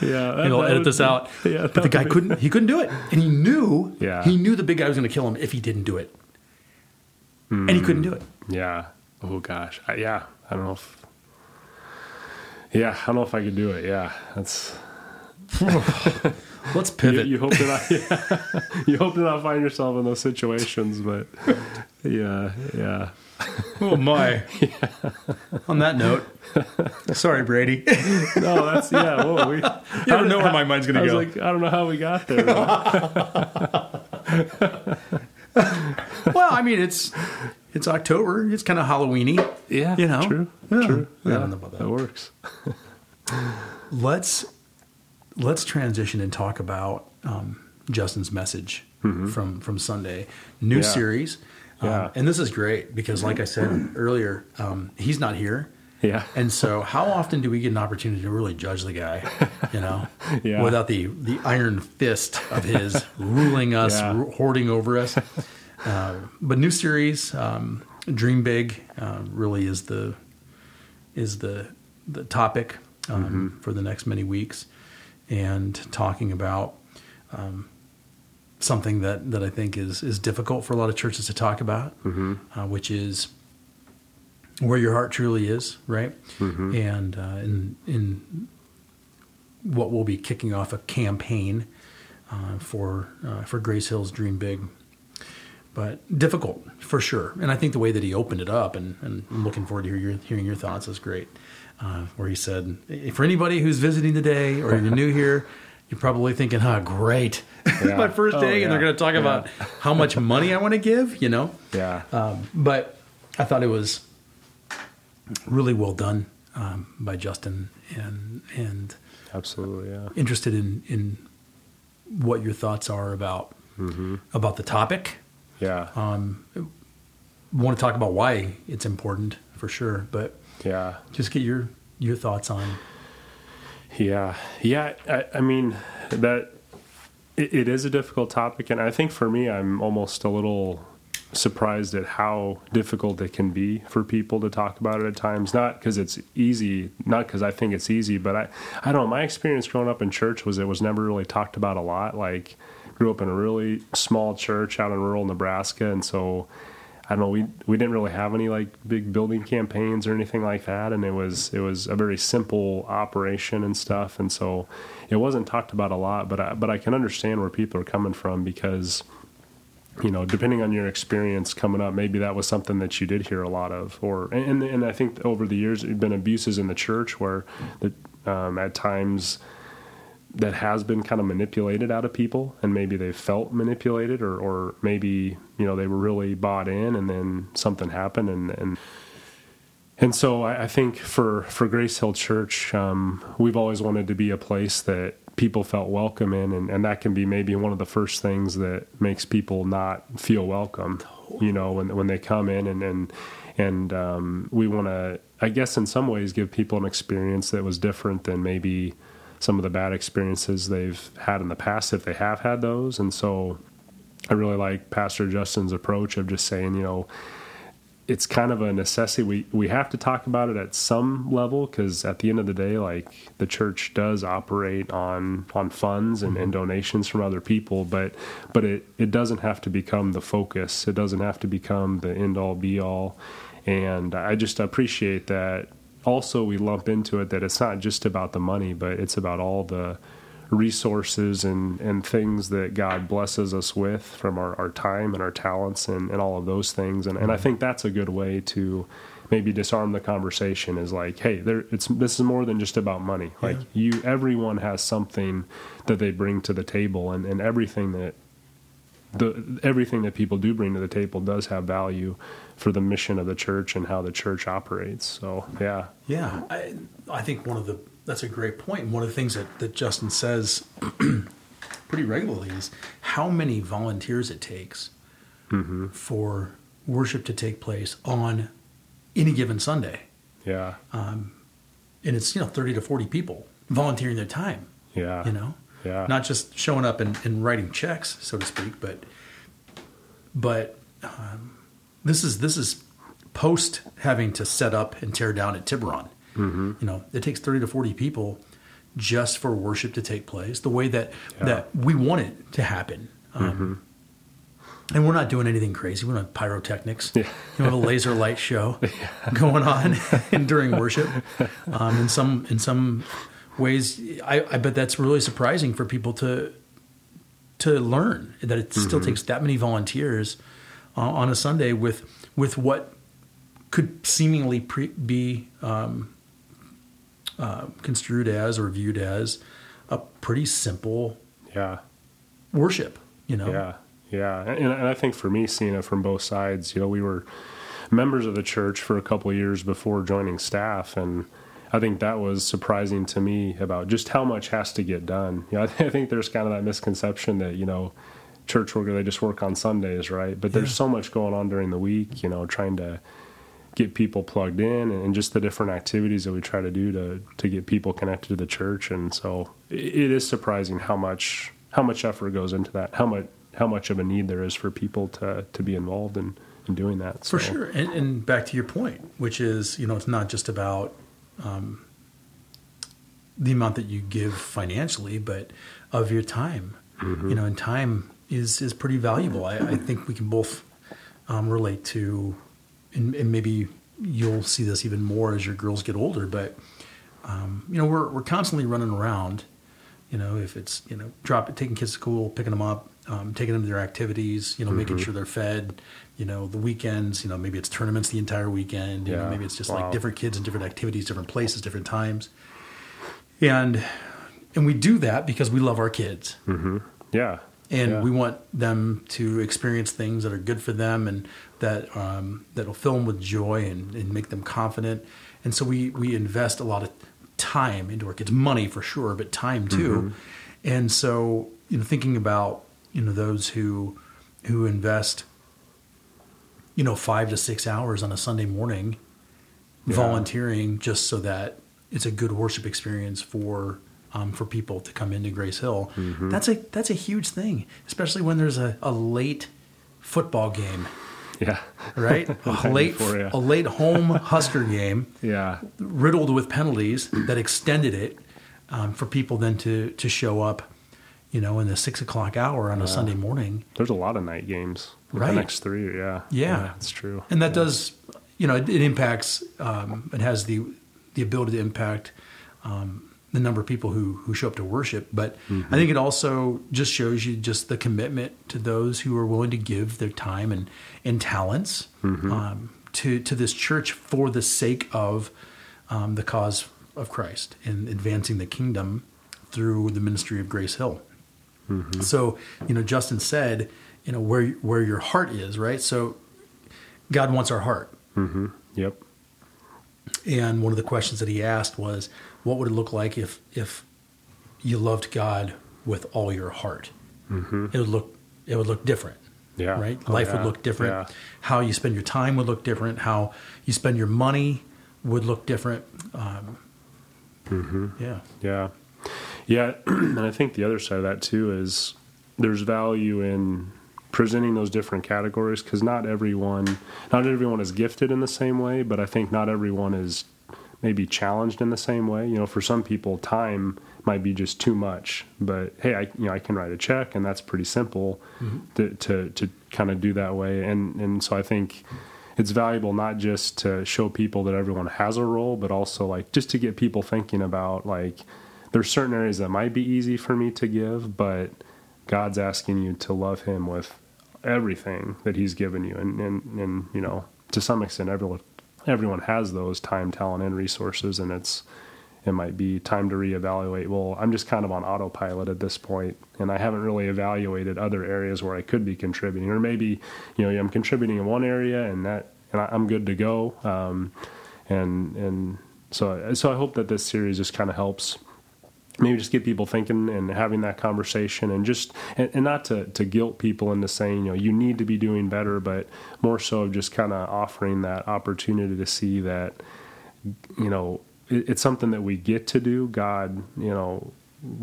And I'll edit this out. Yeah, but the guy couldn't. He couldn't do it, and he knew. Yeah. He knew the big guy was going to kill him if he didn't do it, and he couldn't do it. Hmm. Yeah. Oh gosh. I, yeah. I don't know if. Yeah, I don't know if I could do it. Yeah, that's. Let's You, pivot. you hope that not. Yeah, you hope to not find yourself in those situations, but yeah, yeah. oh my! On that note, sorry, Brady. No, that's yeah. Whoa, we, you never know where my mind's going was to go. like, I don't know how we got there. well, I mean, it's it's October. It's kind of Halloweeny. yeah, You know? true, Yeah. true. I don't know about that. That works. let's let's transition and talk about um, Justin's message from from Sunday. New Mm-hmm. Yeah. series, um, Yeah. and this is great because, like I said earlier, um, he's not here. Yeah. And so, how often do we get an opportunity to really judge the guy, you know, Yeah. without the the iron fist of his ruling us, Yeah. ru- hoarding over us? Uh, but new series, um, Dream Big, uh, really is the is the the topic um, Mm-hmm. for the next many weeks, and talking about um, something that that I think is is difficult for a lot of churches to talk about, Mm-hmm. uh, which is where your heart truly is, right? And uh, in in what will be kicking off a campaign uh, for uh, for Grace Hill's Dream Big, but difficult for sure. And I think the way that he opened it up, and, and I'm looking forward to hear your, hearing your thoughts, is great. Uh, where he said, for anybody who's visiting today or you're new here, you're probably thinking, "Huh, great, Yeah. my first Oh, day," and they're going to talk Yeah. about how much money I want to give, you know. Yeah. Um, but I thought it was really well done um, by Justin, and and Absolutely. Yeah. interested in in what your thoughts are about about the topic. Yeah. Um, want to talk about why it's important for sure, but yeah. just get your your thoughts on. Yeah, yeah. I, I mean that it, it is a difficult topic, and I think for me, I'm almost a little surprised at how difficult it can be for people to talk about it at times. Not because it's easy, not because I think it's easy, but I, I don't know. My experience growing up in church was it was never really talked about a lot. Like, grew up in a really small church out in rural Nebraska, and so. I don't know. We we didn't really have any like big building campaigns or anything like that, and it was it was a very simple operation and stuff, and so it wasn't talked about a lot. But I, but I can understand where people are coming from because you know, depending on your experience coming up, maybe that was something that you did hear a lot of, or and and I think over the years there've been abuses in the church where that um, at times that has been kind of manipulated out of people and maybe they felt manipulated or, or maybe you know they were really bought in and then something happened and and and so I, I think for for Grace Hill Church um, we've always wanted to be a place that people felt welcome in and, and that can be maybe one of the first things that makes people not feel welcome you know when when they come in and and and um, we want to I guess in some ways give people an experience that was different than maybe some of the bad experiences they've had in the past if they have had those and so i really like pastor justin's approach of just saying you know it's kind of a necessity. We we have to talk about it at some level because at the end of the day, like the church does operate on on funds and, and donations from other people, but but it it doesn't have to become the focus. It doesn't have to become the end all be all. And I just appreciate that. Also, we lump into it that it's not just about the money, but it's about all the resources and, and things that God blesses us with from our, our time and our talents and, and all of those things. And, and I mm-hmm. think that's a good way to maybe disarm the conversation is like, hey, there it's this is more than just about money. Like Yeah. you everyone has something that they bring to the table and, and everything that the everything that people do bring to the table does have value for the mission of the church and how the church operates. So yeah. Yeah, I, I think one of the that's a great point. And one of the things that, that Justin says pretty regularly is how many volunteers it takes mm-hmm. for worship to take place on any given Sunday, Yeah. Um, and it's you know thirty to forty people volunteering their time. Yeah. You know, Yeah. not just showing up and, and writing checks, so to speak, but but um, this is this is post having to set up and tear down at Tiburon. Mm-hmm. You know, it takes thirty to forty people just for worship to take place the way that Yeah. Mm-hmm. that we want it to happen. Um, And we're not doing anything crazy. We don't have pyrotechnics. Yeah. You have a laser light show going on during worship. Um, in some in some ways, I, I bet that's really surprising for people to to learn that it still Mm-hmm. takes that many volunteers uh, on a Sunday with with what could seemingly pre- be um, uh, construed as or viewed as a pretty simple Yeah. worship. You know, Yeah, yeah, and, and I think for me, seeing it from both sides, you know, we were members of the church for a couple of years before joining staff, and I think that was surprising to me about just how much has to get done. You know, I think there's kind of that misconception that you know, church worker they just work on Sundays, right? But there's Yeah. so much going on during the week, you know, trying to get people plugged in and just the different activities that we try to do to to get people connected to the church and so it, is surprising how much how much effort goes into that how much how much of a need there is for people to to be involved in in doing that For sure. And, and back to your point, which is, you know, it's not just about um, the amount that you give financially, but of your time. You know, and time is is pretty valuable. I, I think we can both um, relate to, and, and maybe you'll see this even more as your girls get older. But um, you know, we're we're constantly running around. You know, if it's you know, drop taking kids to school, picking them up, um, taking them to their activities. You know, making sure they're fed. You know, the weekends. You know, maybe it's tournaments the entire weekend. You know, maybe it's just Wow. like different kids and different activities, different places, different times. And and we do that because we love our kids Mm-hmm. yeah and yeah. we want them to experience things that are good for them and that um, that will fill them with joy and, and make them confident. And so we we invest a lot of time into our kids, money for sure, but time too. And so you know, thinking about you know those who who invest you know five to six hours on a Sunday morning Yeah. volunteering just so that it's a good worship experience for um, for people to come into Grace Hill. Mm-hmm. That's a that's a huge thing, especially when there's a, a late football game, yeah right? a late before, yeah. a late home Husker game yeah riddled with penalties that extended it um, for people then to to show up, you know, in the six o'clock hour on a Sunday morning. there's a lot of night games Right. the next three yeah. Yeah. it's true. And that does you know it, it impacts um, it has the the ability to impact um, the number of people who who show up to worship. But i think it also just shows you just the commitment to those who are willing to give their time and and talents um, to to this church for the sake of um, the cause of christ and advancing the kingdom through the ministry of grace hill so you know justin said you know where where your heart is right so god wants our heart yep and one of the questions that he asked was, "What would it look like if if you loved God with all your heart?" Mm-hmm. It would look it would look different, yeah right? Oh, Life yeah. would look different. yeah. How you spend your time would look different. How you spend your money would look different. Um, Mm-hmm. Yeah, Yeah. Yeah. and I think the other side of that too is there's value in presenting those different categories because not everyone not everyone is gifted in the same way but i think not everyone is maybe challenged in the same way you know for some people time might be just too much but hey i you know i can write a check and that's pretty simple mm-hmm. to, to to kind of do that way and and so i think it's valuable not just to show people that everyone has a role but also like just to get people thinking about like there's certain areas that might be easy for me to give but god's asking you to love him with everything that he's given you. And and, and you know to some extent everyone everyone has those time talent and resources and it's it might be time to reevaluate. Well i'm just kind of on autopilot at this point and i haven't really evaluated other areas where i could be contributing. Or maybe you know i'm contributing in one area and that and I, am good to go. Um, and and so so i hope that this series just kind of helps maybe just get people thinking and having that conversation and just and, and, not to, to guilt people into saying you know you need to be doing better but more so just kind of offering that opportunity to see that you know it, it's something that we get to do. God you know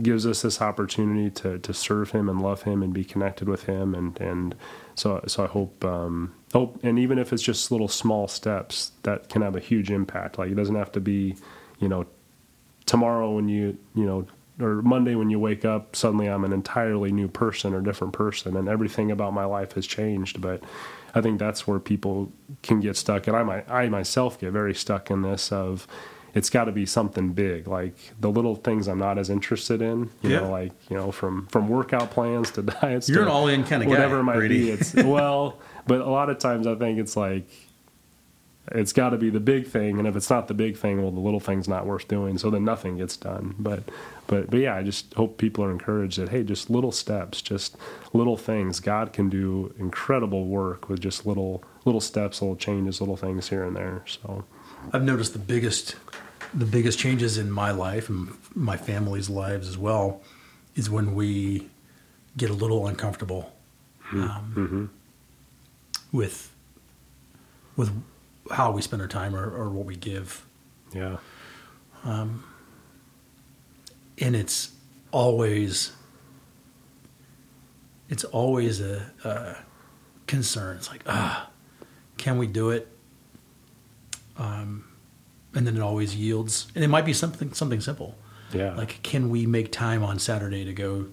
gives us this opportunity to to serve him and love him and be connected with him. And and so so i hope um hope and even if it's just little small steps that can have a huge impact. Like it doesn't have to be you know tomorrow when you you know or Monday when you wake up, suddenly I'm an entirely new person or different person, and everything about my life has changed. But I think that's where people can get stuck, and I might, I myself get very stuck in this of it's got to be something big, like the little things I'm not as interested in. You yeah. know, like you know, from from workout plans to diets. You're to an all in kind of whatever guy, it might Brady. be. It's well, but a lot of times I think it's like it's got to be the big thing and if it's not the big thing well the little thing's not worth doing so then nothing gets done but but but yeah i just hope people are encouraged that hey just little steps just little things god can do incredible work with just little little steps little changes little things here and there so i've noticed the biggest the biggest changes in my life and my family's lives as well is when we get a little uncomfortable mm-hmm. um, mm-hmm. with with how we spend our time or, or what we give. Yeah. Um, and it's always it's always a, a concern. It's like, ah, can we do it? Um, and then it always yields, and it might be something something simple. Yeah. Like, can we make time on Saturday to go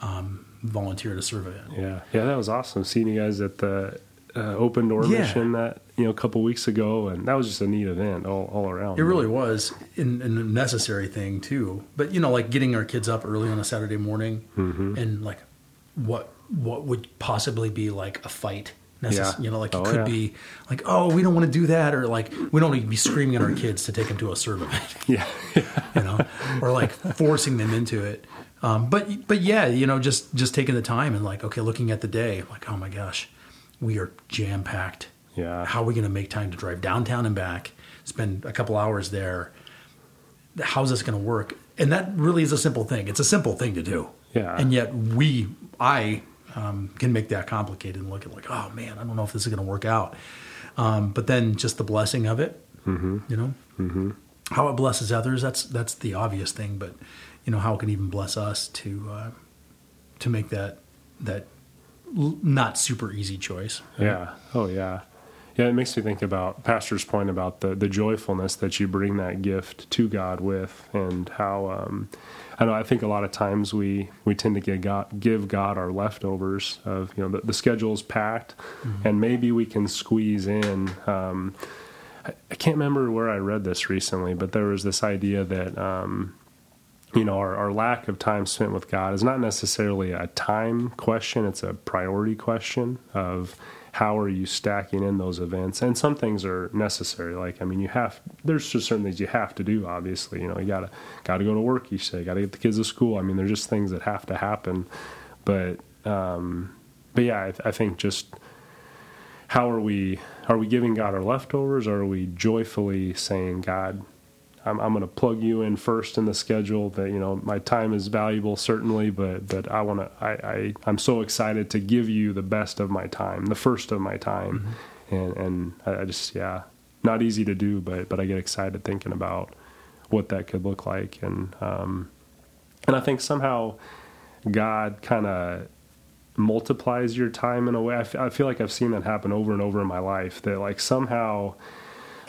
um, volunteer to a survey? Yeah, yeah, that was awesome seeing you guys at the uh, open door yeah. mission that you know a couple weeks ago, and that was just a neat event all, all around. It really was, and, a necessary thing too. But you know, like getting our kids up early on a Saturday morning, mm-hmm. and like what what would possibly be like a fight. Necess- yeah. You know, like it oh, could yeah. be like, oh, we don't want to do that, or like we don't need to be screaming at our kids to take them to a serve event. yeah, you know, or like forcing them into it. Um, but but yeah, you know, just just taking the time and like, okay, looking at the day, like, oh my gosh, we are jam packed. Yeah. How are we going to make time to drive downtown and back, spend a couple hours there? How's this going to work? And that really is a simple thing. It's a simple thing to do. Yeah. And yet we, I, um, can make that complicated and look at like, oh man, I don't know if this is going to work out. Um, but then just the blessing of it, mm-hmm. you know, mm-hmm. how it blesses others. That's that's the obvious thing. But you know how it can even bless us to uh, to make that that not super easy choice. Yeah. Oh, yeah. Yeah, it makes me think about Pastor's point about the, the joyfulness that you bring that gift to God with, and how um, I know I think a lot of times we, we tend to give God, give God our leftovers of you know the, the schedule's packed, mm-hmm. and maybe we can squeeze in. Um, I, I, can't remember where I read this recently, but there was this idea that um, you know, our, our lack of time spent with God is not necessarily a time question, it's a priority question of how are you stacking in those events? And some things are necessary like i mean you have there's just certain things you have to do obviously you know you gotta gotta go to work you say gotta get the kids to school i mean there's just things that have to happen. But um but yeah i, I think just how are we are we giving god our leftovers? Or are we joyfully saying god I'm, I'm going to plug you in first in the schedule. That you know my time is valuable certainly, but but I want to I, I I'm so excited to give you the best of my time, the first of my time, mm-hmm. and and I, I just yeah, not easy to do, but but I get excited thinking about what that could look like, and um, and I think somehow God kind of multiplies your time in a way. I, f- I feel like I've seen that happen over and over in my life. That like somehow,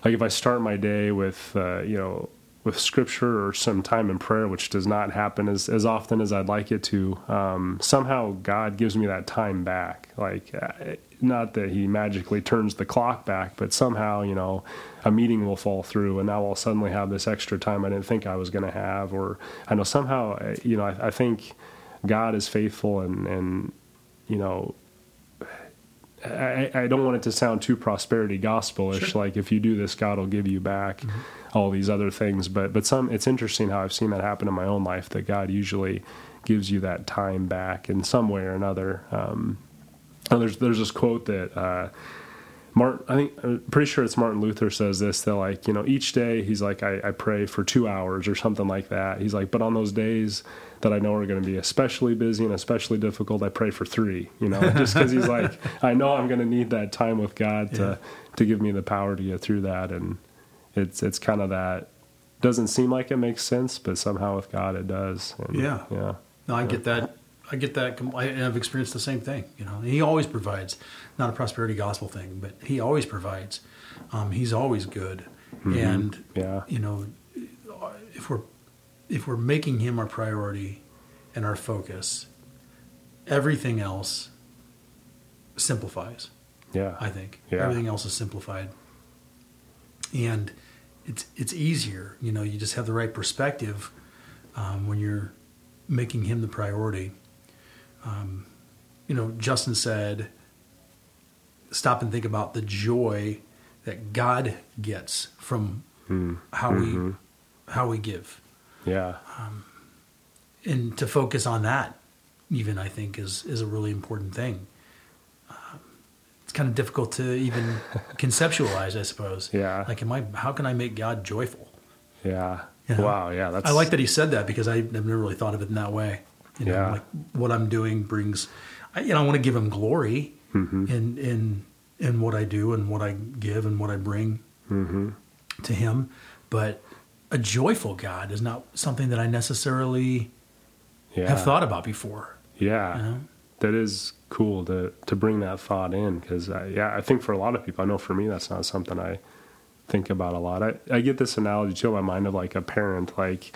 like if I start my day with uh, you know with scripture or some time in prayer, which does not happen as, as often as I'd like it to, um, somehow God gives me that time back. Like, uh, not that He magically turns the clock back, but somehow, you know, a meeting will fall through and now I'll suddenly have this extra time I didn't think I was going to have. Or I know somehow, uh, you know, I, I think God is faithful and, and you know, I, I, don't want it to sound too prosperity gospelish. Sure. Like if you do this, God will give you back mm-hmm. all these other things. But but some it's interesting how I've seen that happen in my own life. That God usually gives you that time back in some way or another. Um, there's there's this quote that. Uh, Martin, I think I'm pretty sure it's Martin Luther says this. That like you know each day he's like I, I pray for two hours or something like that. He's like, but on those days that I know are going to be especially busy and especially difficult, I pray for three, you know, just because he's like, I know I'm going to need that time with God to, yeah. to give me the power to get through that. And it's, it's kind of that doesn't seem like it makes sense, but somehow with God it does. And, yeah. Yeah. No, I get that. I get that. I've experienced the same thing, you know, he always provides, not a prosperity gospel thing, but he always provides. Um, he's always good. Mm-hmm. And, yeah. you know, if we're if we're making him our priority and our focus, everything else simplifies. Yeah. I think. Yeah. Everything else is simplified. And it's it's easier, you know, you just have the right perspective um, when you're making him the priority. Um, you know, Justin said, stop and think about the joy that God gets from mm. how mm-hmm. we how we give. Yeah. Um, and to focus on that, even I think is is a really important thing. Um, it's kind of difficult to even conceptualize, I suppose. Yeah. Like, am I? How can I make God joyful? Yeah. You know? Wow. Yeah. That's. I like that he said that because I, have never really thought of it in that way. You know, yeah. like what I'm doing brings. I, you know, I want to give him glory mm-hmm. in in in what I do and what I give and what I bring mm-hmm. to him, but a joyful God is not something that I necessarily yeah. have thought about before. Yeah, you know? that is cool to to bring that thought in because yeah, I think for a lot of people, I know for me that's not something I think about a lot. I I get this analogy too in my mind of like a parent, like.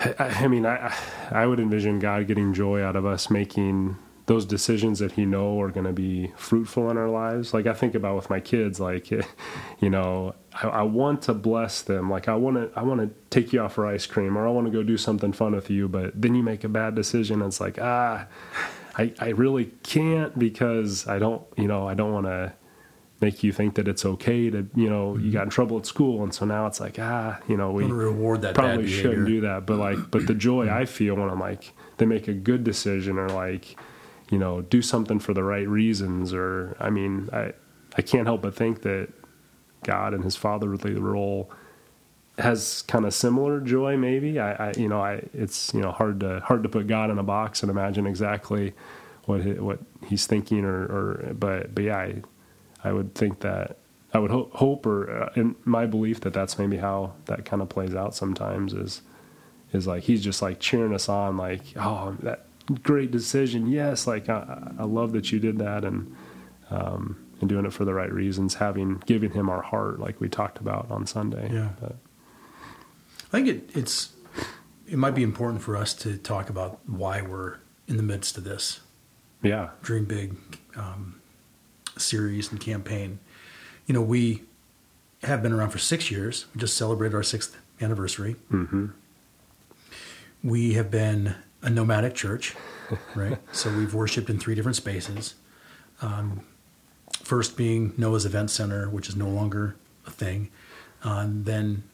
I, I mean, I I would envision God getting joy out of us making those decisions that he know are going to be fruitful in our lives. Like I think about with my kids, like, you know, I, I, want to bless them. Like I want to, I want to take you out for ice cream or I want to go do something fun with you. But then you make a bad decision. And it's like, ah, I, I really can't because I don't, you know, I don't want to make you think that it's okay to, you know, you got in trouble at school. And so now it's like, ah, you know, we reward that probably shouldn't do that. But like, but the joy I feel when I'm like, they make a good decision or like, you know, do something for the right reasons. Or, I mean, I, I can't help but think that God and his fatherly role has kind of similar joy. Maybe I, I, you know, I, it's, you know, hard to, hard to put God in a box and imagine exactly what, he, what he's thinking or, or, but, but yeah, I, I would think that I would ho- hope, or uh, in my belief that that's maybe how that kind of plays out sometimes is, is like, he's just like cheering us on, like, oh, that, great decision. Yes, like I, I love that you did that, and um, and doing it for the right reasons, having giving him our heart, like we talked about on Sunday. Yeah, but. I think it, it's it might be important for us to talk about why we're in the midst of this. Yeah, dream big um, series and campaign. You know, we have been around for six years. We just celebrated our sixth anniversary. Mm-hmm. We have been a nomadic church, right? so we've worshipped in three different spaces. Um, first being Noah's Event Center, which is no longer a thing. Uh, then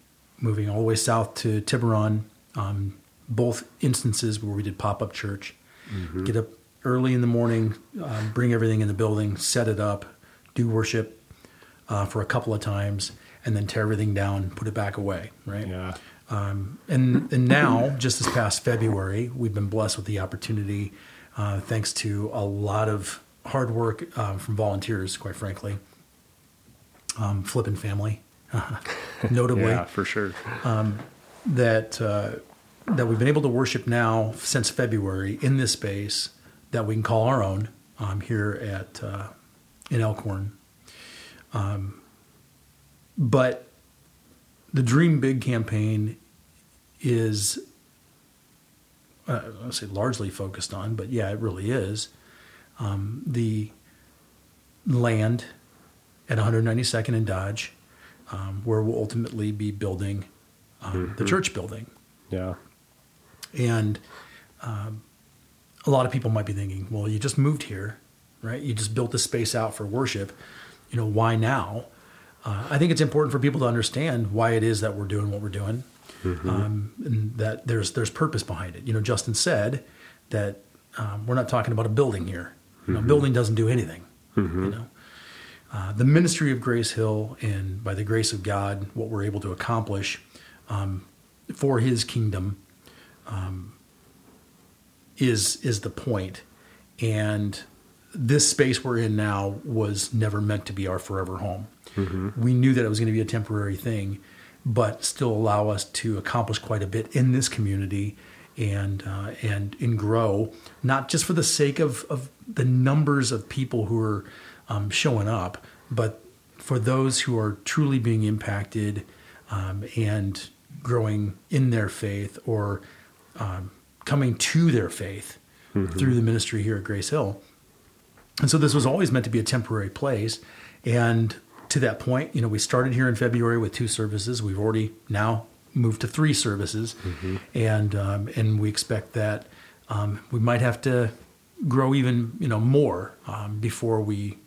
moving all the way south to Tiburon, um, both instances where we did pop up church. Mm-hmm. Get up early in the morning, uh, bring everything in the building, set it up, do worship uh, for a couple of times, and then tear everything down, put it back away, right? Yeah. Um, and, and now, just this past February, we've been blessed with the opportunity, uh, thanks to a lot of hard work uh, from volunteers, quite frankly. Um, flipping family, notably. yeah, for sure. Um, that uh, that we've been able to worship now since February in this space that we can call our own um, here at uh, in Elkhorn. Um, but the Dream Big campaign is, uh, I'll say largely focused on, but yeah, it really is um, the land at 192nd and Dodge, um, where we'll ultimately be building um, the church building. Yeah. And um, a lot of people might be thinking, well, you just moved here, right? You just built the space out for worship. You know, why now? Uh, I think it's important for people to understand why it is that we're doing what we're doing, um, and that there's there's purpose behind it. You know, Justin said that um, we're not talking about a building here. You know, A building doesn't do anything. You know, uh, the ministry of Grace Hill, and by the grace of God, what we're able to accomplish um, for His kingdom um, is is the point. And this space we're in now was never meant to be our forever home. We knew that it was going to be a temporary thing, but still allow us to accomplish quite a bit in this community and uh, and and grow, not just for the sake of of the numbers of people who are um, showing up, but for those who are truly being impacted um, and growing in their faith or um, coming to their faith through the ministry here at Grace Hill. And so this was always meant to be a temporary place. And to that point, you know, we started here in February with two services. We've already now moved to three services, and um, and we expect that um, we might have to grow even you know more um, before we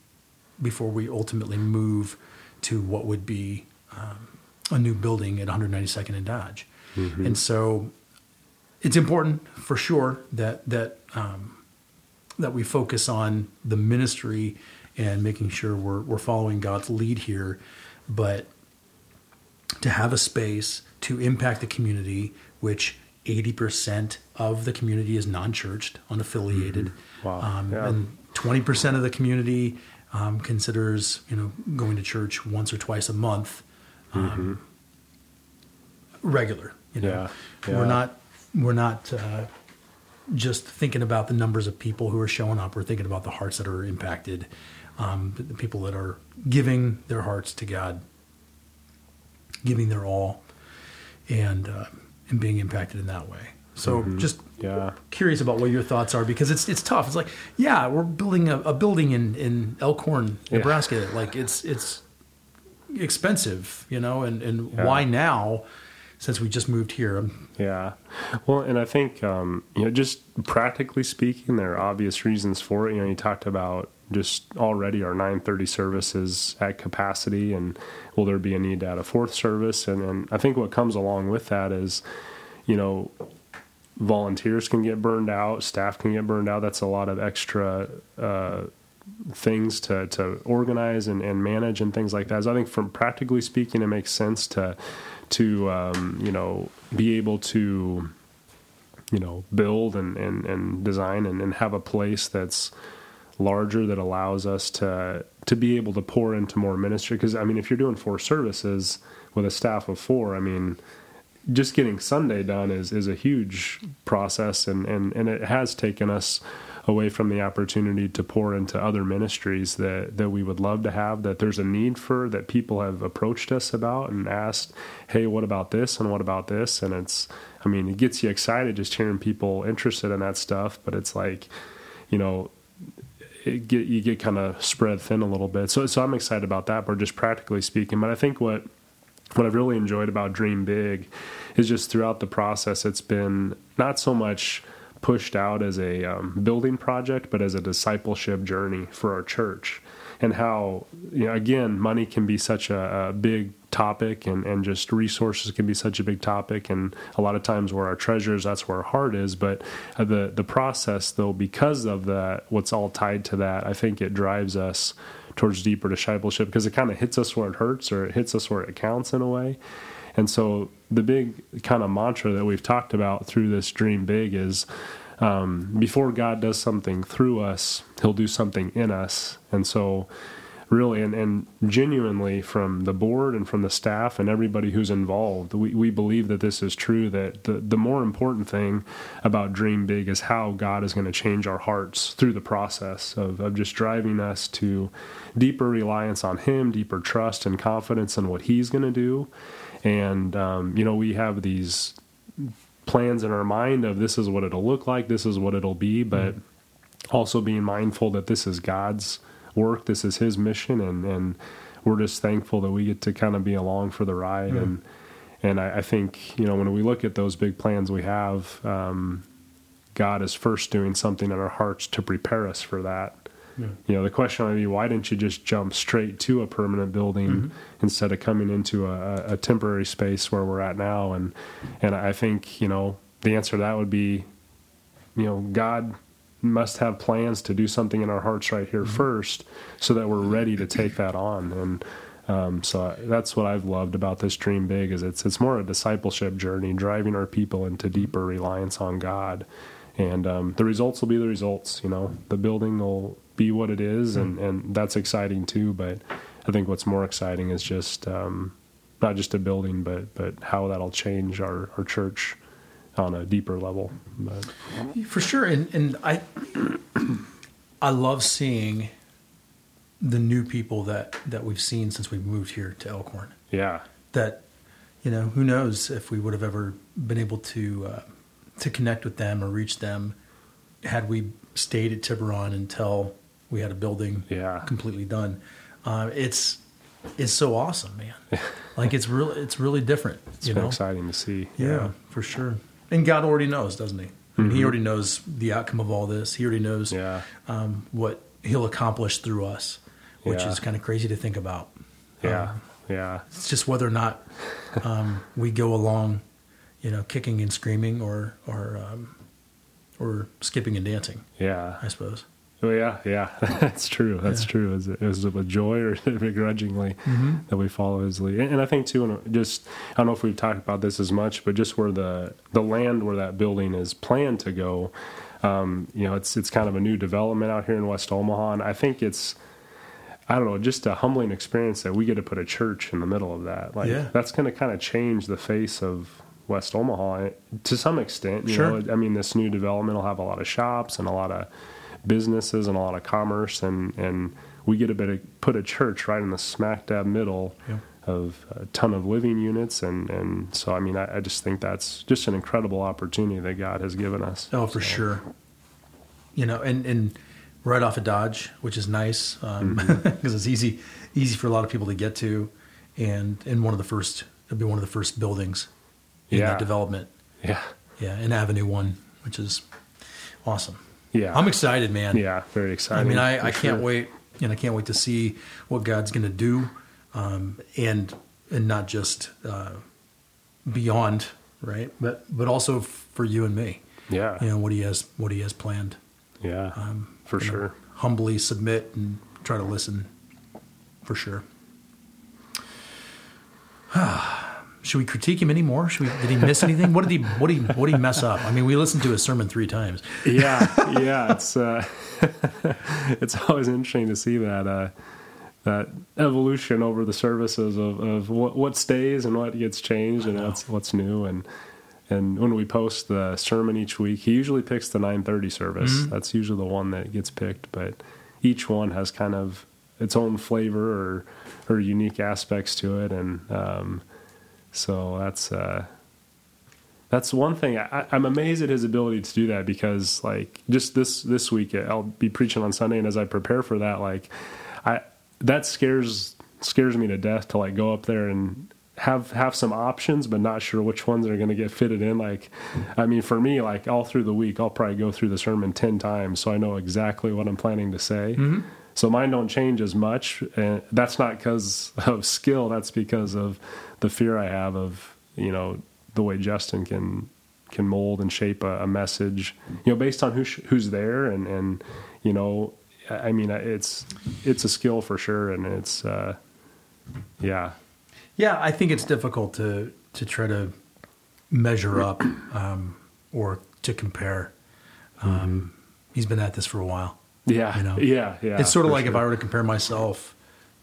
before we ultimately move to what would be um, a new building at 192nd and Dodge. And so it's important for sure that that um, that we focus on the ministry and making sure we're we're following God's lead here, but to have a space to impact the community, which 80% of the community is non-churched, unaffiliated, Wow. um, Yeah. and 20% of the community um, considers you know going to church once or twice a month um, regular. You know, Yeah, yeah. we're not we're not uh, just thinking about the numbers of people who are showing up. We're thinking about the hearts that are impacted, um, the, people that are giving their hearts to God, giving their all, and uh, and being impacted in that way. So just Yeah. curious about what your thoughts are because it's it's tough. It's like yeah, we're building a, a building in in Elkhorn, Yeah. Nebraska. Like it's it's expensive, you know, and and Yeah. why now? Since we just moved here, Yeah. Well, and I think, um, you know, just practically speaking, there are obvious reasons for it. You know, you talked about just already our 930 services at capacity and will there be a need to add a fourth service? And, and I think what comes along with that is, you know, volunteers can get burned out, staff can get burned out. That's a lot of extra, uh, things to, to organize and, and manage and things like that. So I think from practically speaking, it makes sense to, to, um, you know, be able to, you know, build and, and, and design and, and have a place that's larger that allows us to, to be able to pour into more ministry. Cause I mean, if you're doing four services with a staff of four, I mean, just getting Sunday done is, is a huge process and, and, and it has taken us away from the opportunity to pour into other ministries that, that we would love to have that there's a need for that people have approached us about and asked, Hey, what about this? And what about this? And it's, I mean, it gets you excited just hearing people interested in that stuff, but it's like, you know, it get, you get kind of spread thin a little bit. So, so I'm excited about that, but just practically speaking, but I think what, what I've really enjoyed about Dream Big is just throughout the process, it's been not so much pushed out as a um, building project, but as a discipleship journey for our church. And how, you know, again, money can be such a, a big topic and, and just resources can be such a big topic. And a lot of times where our treasures, that's where our heart is. But uh, the, the process, though, because of that, what's all tied to that, I think it drives us towards deeper discipleship because it kind of hits us where it hurts or it hits us where it counts in a way. And so the big kind of mantra that we've talked about through this dream big is um, before God does something through us, he'll do something in us. And so really and, and genuinely from the board and from the staff and everybody who's involved we, we believe that this is true that the, the more important thing about dream big is how god is going to change our hearts through the process of, of just driving us to deeper reliance on him deeper trust and confidence in what he's going to do and um, you know we have these plans in our mind of this is what it'll look like this is what it'll be but mm-hmm. also being mindful that this is god's work. This is his mission, and and we're just thankful that we get to kind of be along for the ride. Mm. And and I, I, think you know when we look at those big plans we have, um, God is first doing something in our hearts to prepare us for that. Yeah. You know, the question might be, why didn't you just jump straight to a permanent building mm-hmm. instead of coming into a, a, temporary space where we're at now? And and I think you know the answer to that would be, you know, God must have plans to do something in our hearts right here mm-hmm. first so that we're ready to take that on and um, so that's what I've loved about this dream big is it's it's more a discipleship journey driving our people into deeper reliance on God and um, the results will be the results you know the building will be what it is mm-hmm. and, and that's exciting too but I think what's more exciting is just um, not just a building but but how that'll change our, our church on a deeper level. But. For sure, and and I I love seeing the new people that that we've seen since we moved here to Elkhorn. Yeah, that you know who knows if we would have ever been able to uh, to connect with them or reach them had we stayed at Tiburon until we had a building yeah. completely done. Uh, it's it's so awesome, man. like it's really it's really different. It's you know? exciting to see. Yeah, yeah, for sure. And God already knows, doesn't he? I mean, mm-hmm. He already knows the outcome of all this. He already knows yeah. um, what He'll accomplish through us, which yeah. is kind of crazy to think about. Yeah, um, yeah. It's just whether or not um, we go along, you know, kicking and screaming, or or um, or skipping and dancing. Yeah, I suppose. Oh yeah, yeah, that's true. That's yeah. true. Is it, is it with joy or begrudgingly mm-hmm. that we follow His lead? And, and I think too, just I don't know if we've talked about this as much, but just where the the land where that building is planned to go, um, you know, it's it's kind of a new development out here in West Omaha, and I think it's. I don't know, just a humbling experience that we get to put a church in the middle of that. Like yeah. that's going to kind of change the face of West Omaha to some extent. You sure. know, I mean, this new development will have a lot of shops and a lot of businesses and a lot of commerce, and and we get a bit of put a church right in the smack dab middle. Yeah. Of a ton of living units, and, and so I mean, I, I, just think that's just an incredible opportunity that God has given us. Oh, for so. sure. You know, and and right off of Dodge, which is nice because um, mm-hmm. it's easy easy for a lot of people to get to, and in one of the first it'll be one of the first buildings in yeah. that development. Yeah, yeah, in Avenue One, which is awesome. Yeah, I'm excited, man. Yeah, very excited. I mean, I, I can't wait, and I can't wait to see what God's going to do, um, and and not just uh, beyond, right? But but also for you and me. Yeah, you know what He has what He has planned. Yeah, um, for sure. Humbly submit and try to listen, for sure. should we critique him anymore? Should we, did he miss anything? What did he what did he what did he mess up? I mean, we listened to his sermon three times. Yeah, yeah. It's uh, it's always interesting to see that uh, that evolution over the services of, of what, what stays and what gets changed and what's what's new and and when we post the sermon each week, he usually picks the nine thirty service. Mm-hmm. That's usually the one that gets picked, but each one has kind of its own flavor or or unique aspects to it and. Um, so that's uh, that's one thing. I, am amazed at his ability to do that because, like, just this this week, I'll be preaching on Sunday, and as I prepare for that, like, I that scares scares me to death to like go up there and have have some options, but not sure which ones are going to get fitted in. Like, I mean, for me, like all through the week, I'll probably go through the sermon ten times, so I know exactly what I'm planning to say. Mm-hmm. So mine don't change as much, and that's not because of skill. That's because of the fear I have of you know the way Justin can can mold and shape a, a message, you know, based on who's who's there and and you know, I mean, it's it's a skill for sure, and it's uh, yeah, yeah. I think it's difficult to to try to measure up um, or to compare. Um, mm-hmm. He's been at this for a while. Yeah, you know, yeah, yeah. It's sort of like sure. if I were to compare myself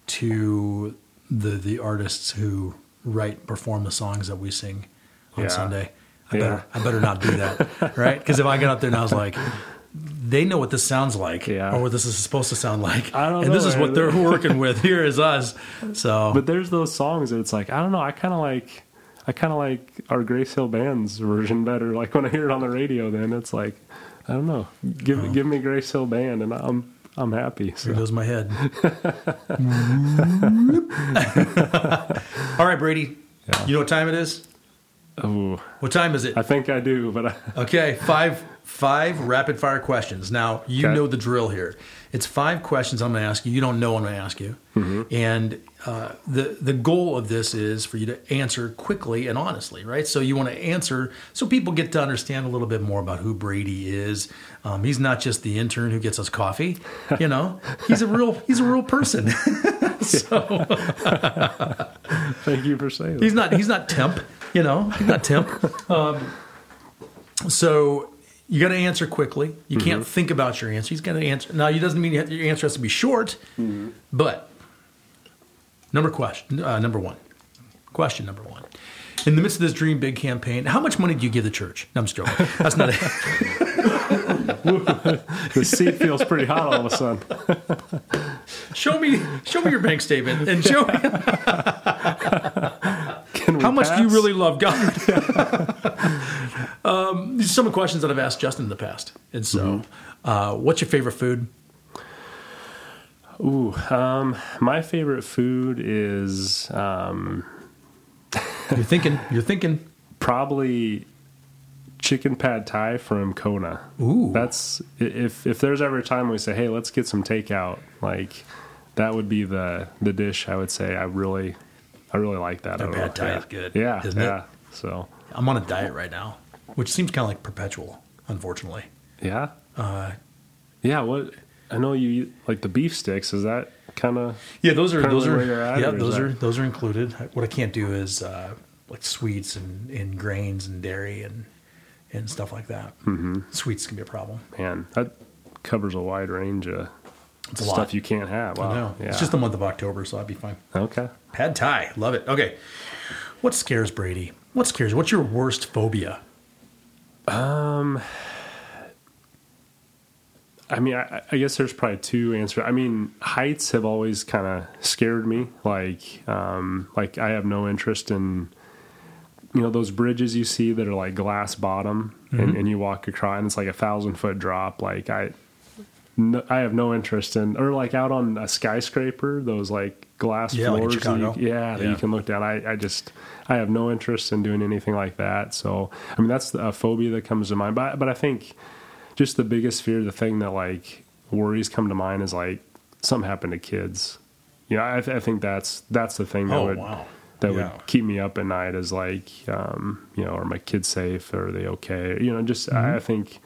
to the the artists who write perform the songs that we sing on Yeah. Sunday. I Yeah. better I better not do that, right? Because if I got up there and I was like, they know what this sounds like, Yeah. or what this is supposed to sound like, I don't and this know, is what they're working with. Here is us. So, But there's those songs that it's like I don't know. I kind of like I kind of like our Grace Hill Band's version better. Like when I hear it on the radio, then it's like I don't know. Give oh. give me Grace Hill Band, and I'm I'm happy. There So. goes my head. All right, Brady. You know what time it is? Ooh, What time is it? I think I do, but I, Okay, five five rapid fire questions. Now you Okay. know the drill here. It's five questions I'm going to ask you. You don't know what I'm going to ask you, mm-hmm. and uh, the the goal of this is for you to answer quickly and honestly, right? So you want to answer so people get to understand a little bit more about who Brady is. Um, he's not just the intern who gets us coffee. You know, he's a real he's a real person. so thank you for saying he's not he's not temp you know he's not temp um, so you got to answer quickly you can't think about your answer he's got to answer now it doesn't mean your answer has to be short but number question uh, number one. Question number one. In the midst of this dream big campaign how much money do you give the church? No, i'm just joking. That's not it. The seat feels pretty hot all of a sudden. show me show me your bank statement and show me. How much do you really love god? Um, these are some of the questions that i've asked justin in the past. And so uh, what's your favorite food Ooh, um, my favorite food is um, You're thinking. You're thinking. probably chicken pad thai from Kona. Ooh. That's if if there's ever a time we say, hey, let's get some takeout, like that would be the the dish I would say I really I really like that. Their pad thai yeah. is good, Yeah, isn't it? So I'm on a diet right now, which seems kind of like perpetual, unfortunately. yeah, Uh, yeah. What I know you like the beef sticks. Is that kind of yeah, those are those are where you're at, yeah, those that- are those are included. What I can't do is uh, like sweets and, and grains and dairy and and stuff like that. Mm-hmm. Sweets can be a problem. man? That covers a wide range of It's stuff lot. you can't have. Wow. I know. Yeah. It's just the month of October, so I'd be fine. okay. Pad Thai, love it. Okay, what scares Brady? What scares? What's your worst phobia? I mean, I, I guess there's probably two answers. I mean, heights have always kind of scared me. Like, um, like I have no interest in, you know, those bridges you see that are like glass bottom, and, and you walk across, and it's like a thousand foot drop. Like I, no, I have no interest in, or like out on a skyscraper, those like glass Yeah, like floors. that you- Chicago. yeah, that you can look down. I, I just, I have no interest in doing anything like that. So, I mean, that's a phobia that comes to mind. But, but I think just the biggest fear, the thing that like worries come to mind is like something happened to kids. You know, I, th- I think that's that's the thing that Oh, would wow. that Yeah. would keep me up at night. Is like, um, you know, are my kids safe? Are they okay? You know, just Mm-hmm. I, I think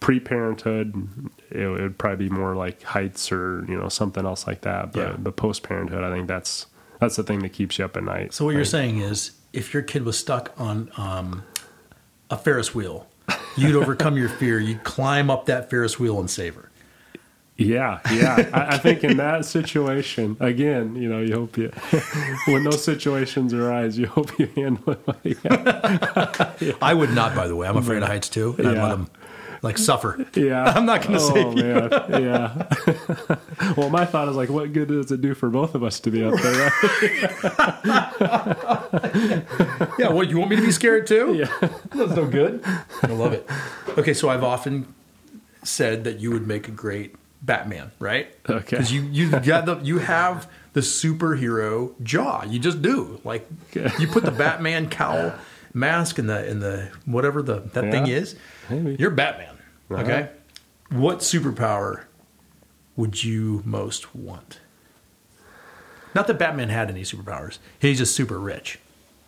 pre-parenthood it, it would probably be more like heights or you know something else like that. But Yeah. but post-parenthood, I think that's that's the thing that keeps you up at night. So what you're saying is, if your kid was stuck on um, a Ferris wheel, you'd overcome your fear. You'd climb up that Ferris wheel and save her. Yeah, yeah. I, I think in that situation, again, you know, you hope you, when those situations arise, you hope you handle it. well. Yeah, I would not, by the way. I'm afraid of heights too, and I'd let them like suffer. yeah. I'm not gonna say. oh, save you. man. Yeah. well, my thought is like, what good does it do for both of us to be up there? Right? Yeah, what you want me to be scared too? Yeah. That's no good. I love it. Okay, so I've often said that you would make a great Batman, right? Okay. Because you you got the you have the superhero jaw. You just do. Like Okay. you put the Batman cowl mask and the and the whatever the that thing is. Maybe. You're Batman. Uh-huh. Okay. What superpower would you most want? Not that Batman had any superpowers. He's just super rich.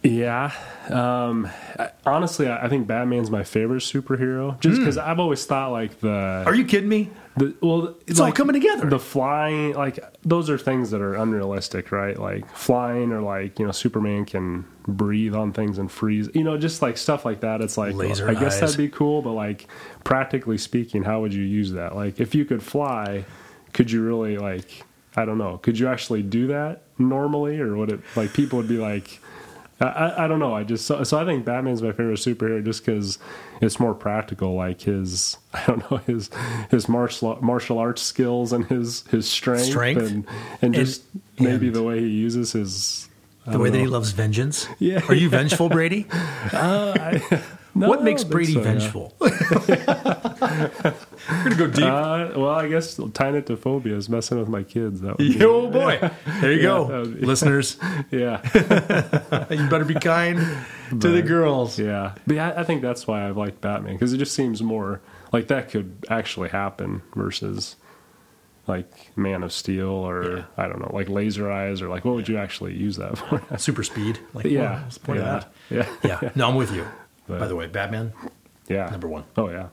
Yeah. Um, I- honestly, I I think Batman's my favorite superhero just because I've always thought like the. Are you kidding me? The, well, It's all coming together. The flying, like those are things that are unrealistic, right? Like flying, or like you know, Superman can breathe on things and freeze. You know, just like stuff like that. It's like Laser I guess that'd be cool, but like practically speaking, how would you use that? Like if you could fly, could you really like? I don't know. Could you actually do that normally, or would it like people would be like? I, I, I don't know. I just so, so I think Batman's my favorite superhero just because it's more practical. Like his I don't know his his martial martial arts skills and his his strength, Strength? and and just And- maybe and- the way he uses his I The way don't that he loves vengeance. Yeah. Are you vengeful, Brady? Uh, No, what makes Brady so, yeah. vengeful? We're gonna go deep. Uh, well, I guess tying it to phobia is messing with my kids. That would be, oh boy, there you Yeah, go, be- listeners. yeah, You better be kind to the girls. yeah. But yeah, I think that's why I've liked Batman because it just seems more like that could actually happen versus like Man of Steel or Yeah. I don't know, like Laser Eyes or like what would you actually use that for? Super speed. Like, yeah, well, point yeah, of yeah, that? Yeah. No, I'm with you. But- By the way, Batman yeah. number one. Oh yeah.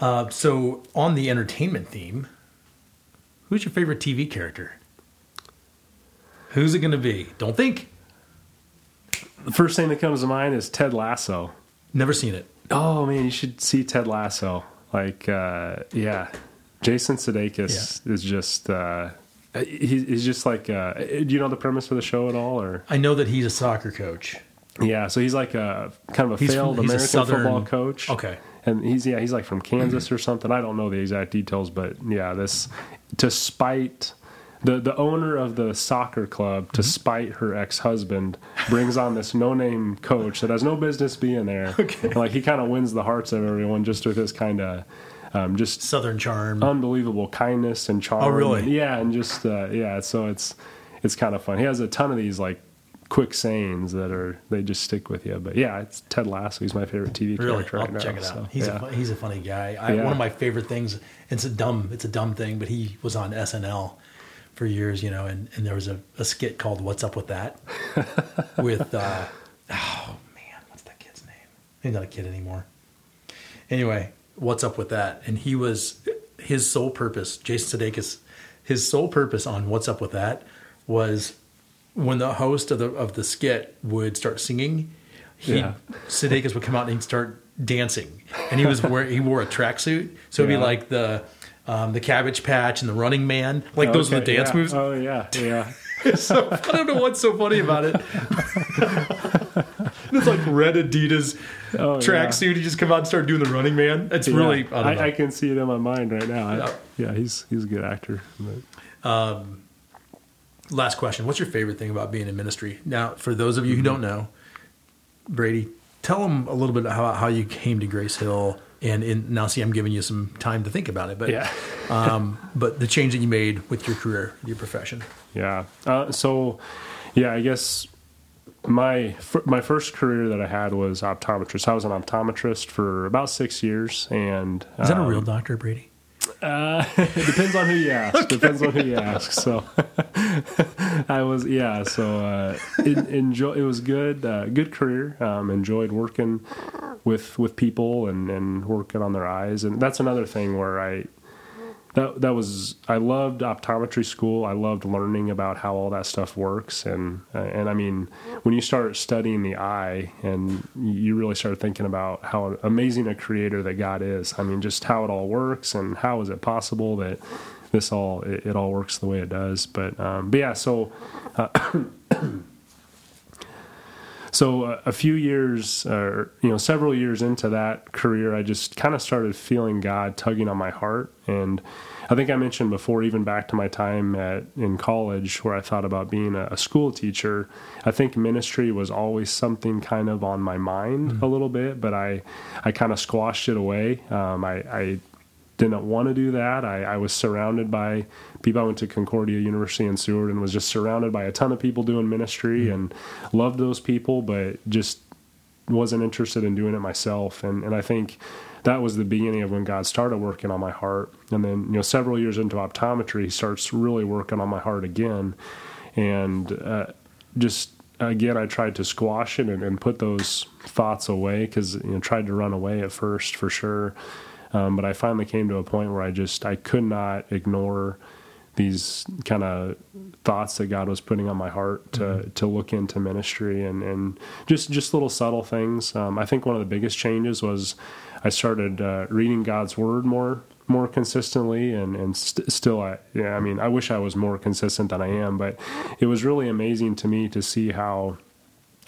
Uh, so on the entertainment theme, who's your favorite TV character? Who's it going to be? Don't think. The first thing that comes to mind is Ted Lasso. Never seen it. Oh man, you should see Ted Lasso. Like, uh, yeah, Jason Sudeikis is just. Uh, he's just like. Uh, do you know the premise of the show at all, or? I know that he's a soccer coach. Yeah, so he's like a kind of a He's failed from- American Southern- football coach. Okay. and he's yeah he's like from Kansas or something. I don't know the exact details, but yeah, this to spite. The, the owner of the soccer club, Mm-hmm. to spite her ex husband, brings on this no name coach that has no business being there. Okay. And, like he kind of wins the hearts of everyone just with his kind of um, just Southern charm. unbelievable kindness and charm. Oh, really? And, yeah, and just uh, yeah. So it's it's kind of fun. He has a ton of these like quick sayings that are they just stick with you. But yeah, it's Ted Lasso. He's my favorite TV really, character I'll right now. check it out. so, he's yeah. a he's a funny guy. I, Yeah. One of my favorite things. It's a dumb. It's a dumb thing, but he was on SNL for years, you know, and, and there was a, a skit called "What's Up with That" with uh, oh man, what's that kid's name? He's not a kid anymore. Anyway, what's up with that? And he was his sole purpose, Jason Sudeikis, his sole purpose on "What's Up with That" was when the host of the of the skit would start singing, he Yeah. Sudeikis would come out and he'd start dancing, and he was wearing he wore a tracksuit, so it'd Yeah. be like the um, the Cabbage Patch and the Running Man, like those are the dance yeah. moves. Oh yeah, yeah. so I don't know what's so funny about it. it's like red Adidas Oh, tracksuit. He just come out and start doing the Running Man. It's really I. I, I can see it in my mind right now. I- Yeah. he's he's a good actor. But, Last question: What's your favorite thing about being in ministry? Now, for those of you who don't know, Brady, tell them a little bit about how you came to Grace Hill. And in, now, see, I'm giving you some time to think about it, but Yeah. um, but the change that you made with your career, your profession. Yeah. Uh, so, yeah, I guess my my first career that I had was optometrist. I was an optometrist for about six years, and Is that a um, real doctor, Brady? Uh, it depends on who you ask. Depends on who you ask. So, I was yeah. So uh, en- enjoy. It was good. Uh, good career. Um, enjoyed working with with people and and working on their eyes. And that's another thing where I that that was I loved optometry school. I loved learning about how all that stuff works, and and I mean when you start studying the eye, and you really start thinking about how amazing a creator that God is. I mean, just how it all works, and how is it possible that this all it, it all works the way it does. But um, but yeah, so. Uh, So uh, a few years, or you know, several years into that career, I just kind of started feeling God tugging on my heart, and I think I mentioned before, even back to my time at in college, where I thought about being a, a school teacher. I think ministry was always something kind of on my mind a little bit, but I I kind of squashed it away. Um, I, I didn't want to do that. I, I was surrounded by people. I went to Concordia University in Seward and was just surrounded by a ton of people doing ministry and loved those people, but just wasn't interested in doing it myself. And and I think that was the beginning of when God started working on my heart. And then you know several years into optometry, He starts really working on my heart again, and uh, just. Again, I tried to squash it and, and put those thoughts away because you know tried to run away at first for sure, um, but I finally came to a point where I just I could not ignore these kind of thoughts that God was putting on my heart to to look into ministry and and just just little subtle things. Um, I think one of the biggest changes was I started uh, reading God's Word more more consistently, and and st- still, I yeah, I mean, I wish I was more consistent than I am, but it was really amazing to me to see how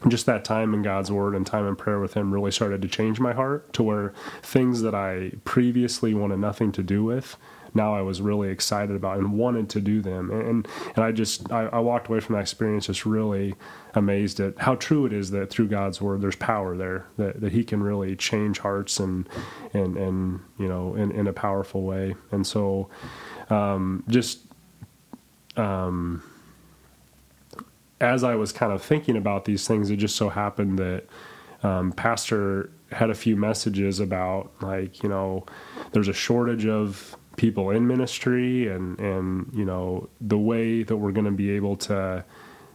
just that time in God's Word and time in prayer with Him really started to change my heart to where things that I previously wanted nothing to do with now I was really excited about and wanted to do them. And and I just I, I, walked away from that experience just really amazed at how true it is that through God's word there's power there that, that He can really change hearts and and and you know in, in a powerful way. And so um, just um, as I was kind of thinking about these things, it just so happened that um, Pastor had a few messages about like you know there's a shortage of people in ministry and and you know the way that we're going to be able to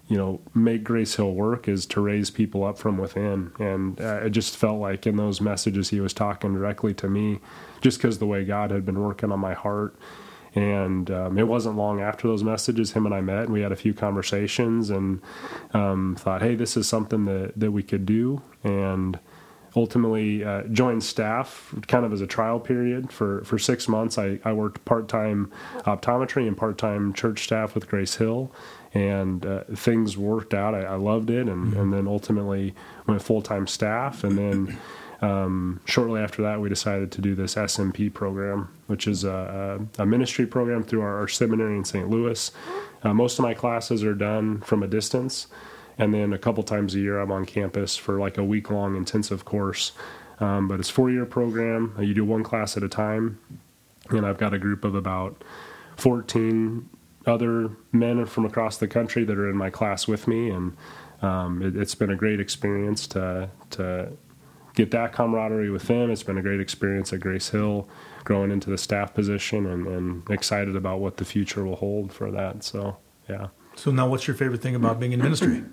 you know make grace hill work is to raise people up from within. And uh, it just felt like in those messages he was talking directly to me just because the way god had been working on my heart and um, it wasn't long after those messages him and i met and we had a few conversations and um, thought hey this is something that, that we could do and ultimately uh, joined staff kind of as a trial period for, for six months. I, I worked part time optometry and part time church staff with Grace Hill, and uh, things worked out. I, I loved it, and, mm-hmm. and then ultimately went full time staff. And then um, shortly after that, we decided to do this SMP program, which is a, a ministry program through our, our, seminary in St. Louis. Uh, most of my classes are done from a distance and then a couple times a year I'm on campus for like a week long intensive course. Um, but it's four year program. You do one class at a time, and I've got a group of about 14 other men from across the country that are in my class with me, and um, it, has been a great experience to to get that camaraderie with them. It's been a great experience at Grace Hill, growing into the staff position, and, and excited about what the future will hold for that. So, yeah. So now, what's your favorite thing about being in ministry?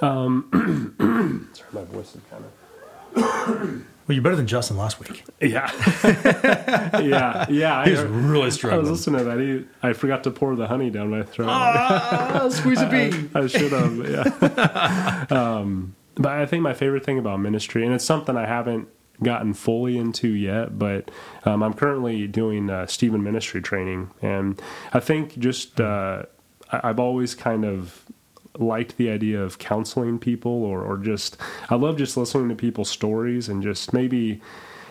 Um, sorry, my voice is kind of. Well, you're better than Justin last week. Yeah, yeah, yeah. He was really struggling. I was listening to that. He, I forgot to pour the honey down my throat. Ah, squeeze a bee. I, I should have. Yeah. um, but I think my favorite thing about ministry, and it's something I haven't gotten fully into yet, but um, I'm currently doing uh, Stephen ministry training, and I think just uh, I, I've always kind of liked the idea of counseling people or, or just I love just listening to people's stories and just maybe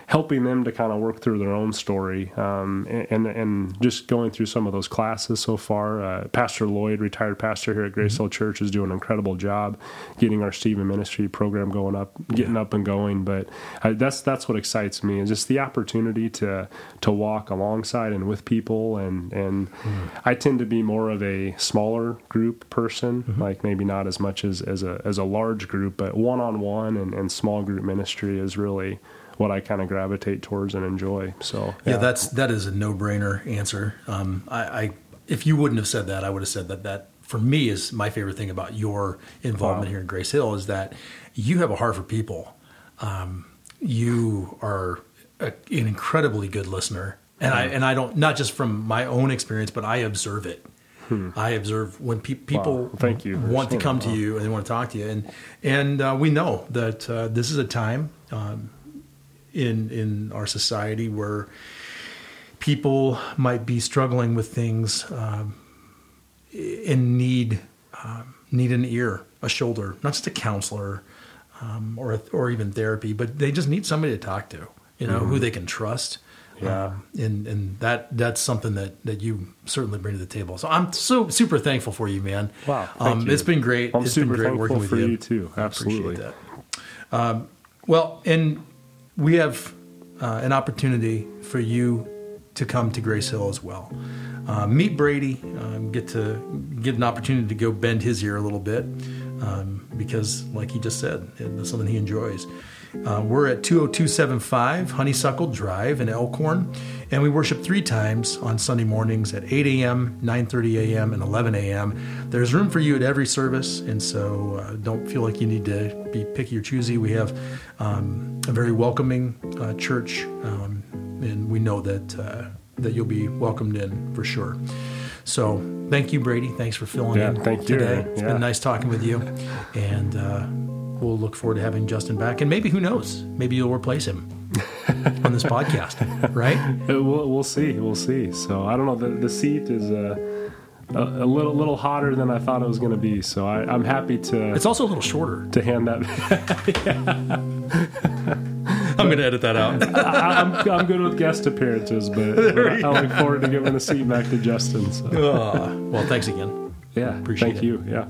helping them to kind of work through their own story um, and, and just going through some of those classes so far. Uh, pastor Lloyd, retired pastor here at Grace Hill Church, is doing an incredible job getting our Stephen Ministry program going up, getting up and going. But I, that's that's what excites me is just the opportunity to to walk alongside and with people. And and mm. I tend to be more of a smaller group person, mm-hmm. like maybe not as much as as a as a large group, but one on one and small group ministry is really what I kind of gravitate towards and enjoy. So yeah, yeah that's that is a no brainer answer. Um, I, I, if you wouldn't have said that, I would have said that that for me is my favorite thing about your involvement wow. here in Grace Hill is that you have a heart for people. Um, you are a, an incredibly good listener, and mm I and I don't not just from my own experience, but I observe it. Hmm. I observe when pe- people wow. Thank you want to come to you and they want to talk to you, and and uh, we know that uh, this is a time. Um, in in our society where people might be struggling with things um, and need um, need an ear, a shoulder, not just a counselor um, or or even therapy, but they just need somebody to talk to, you know, mm-hmm. who they can trust. Yeah, um, and and that that's something that that you certainly bring to the table. So I'm so super thankful for you, man. Wow, um, it's been great. I'm it's super been great working with you. you too. Absolutely. Um, well, and we have uh, an opportunity for you to come to Grace Hill as well. Uh, meet Brady, um, get to get an opportunity to go bend his ear a little bit um, because, like he just said, it's something he enjoys. Uh, we're at 20275 Honeysuckle Drive in Elkhorn, and we worship three times on Sunday mornings at 8 a.m., 9:30 a.m., and 11 a.m. There's room for you at every service, and so uh, don't feel like you need to be picky or choosy. We have um, a very welcoming uh, church, um, and we know that uh, that you'll be welcomed in for sure. So thank you, Brady. Thanks for filling yeah, in thank today. You. It's yeah. been nice talking with you, and uh, we'll look forward to having Justin back. And maybe who knows? Maybe you'll replace him. On this podcast, right? Uh, We'll, we'll see. We'll see. So I don't know. The, the seat is uh, a, a little little hotter than I thought it was going to be. So I, I'm happy to It's also a little shorter. to hand that. I'm going to edit that out. I, I'm I'm good with guest appearances, but, but I, I look forward to giving the seat back to Justin. So Uh, well, thanks again. yeah, Appreciate it. thank it. you. Yeah.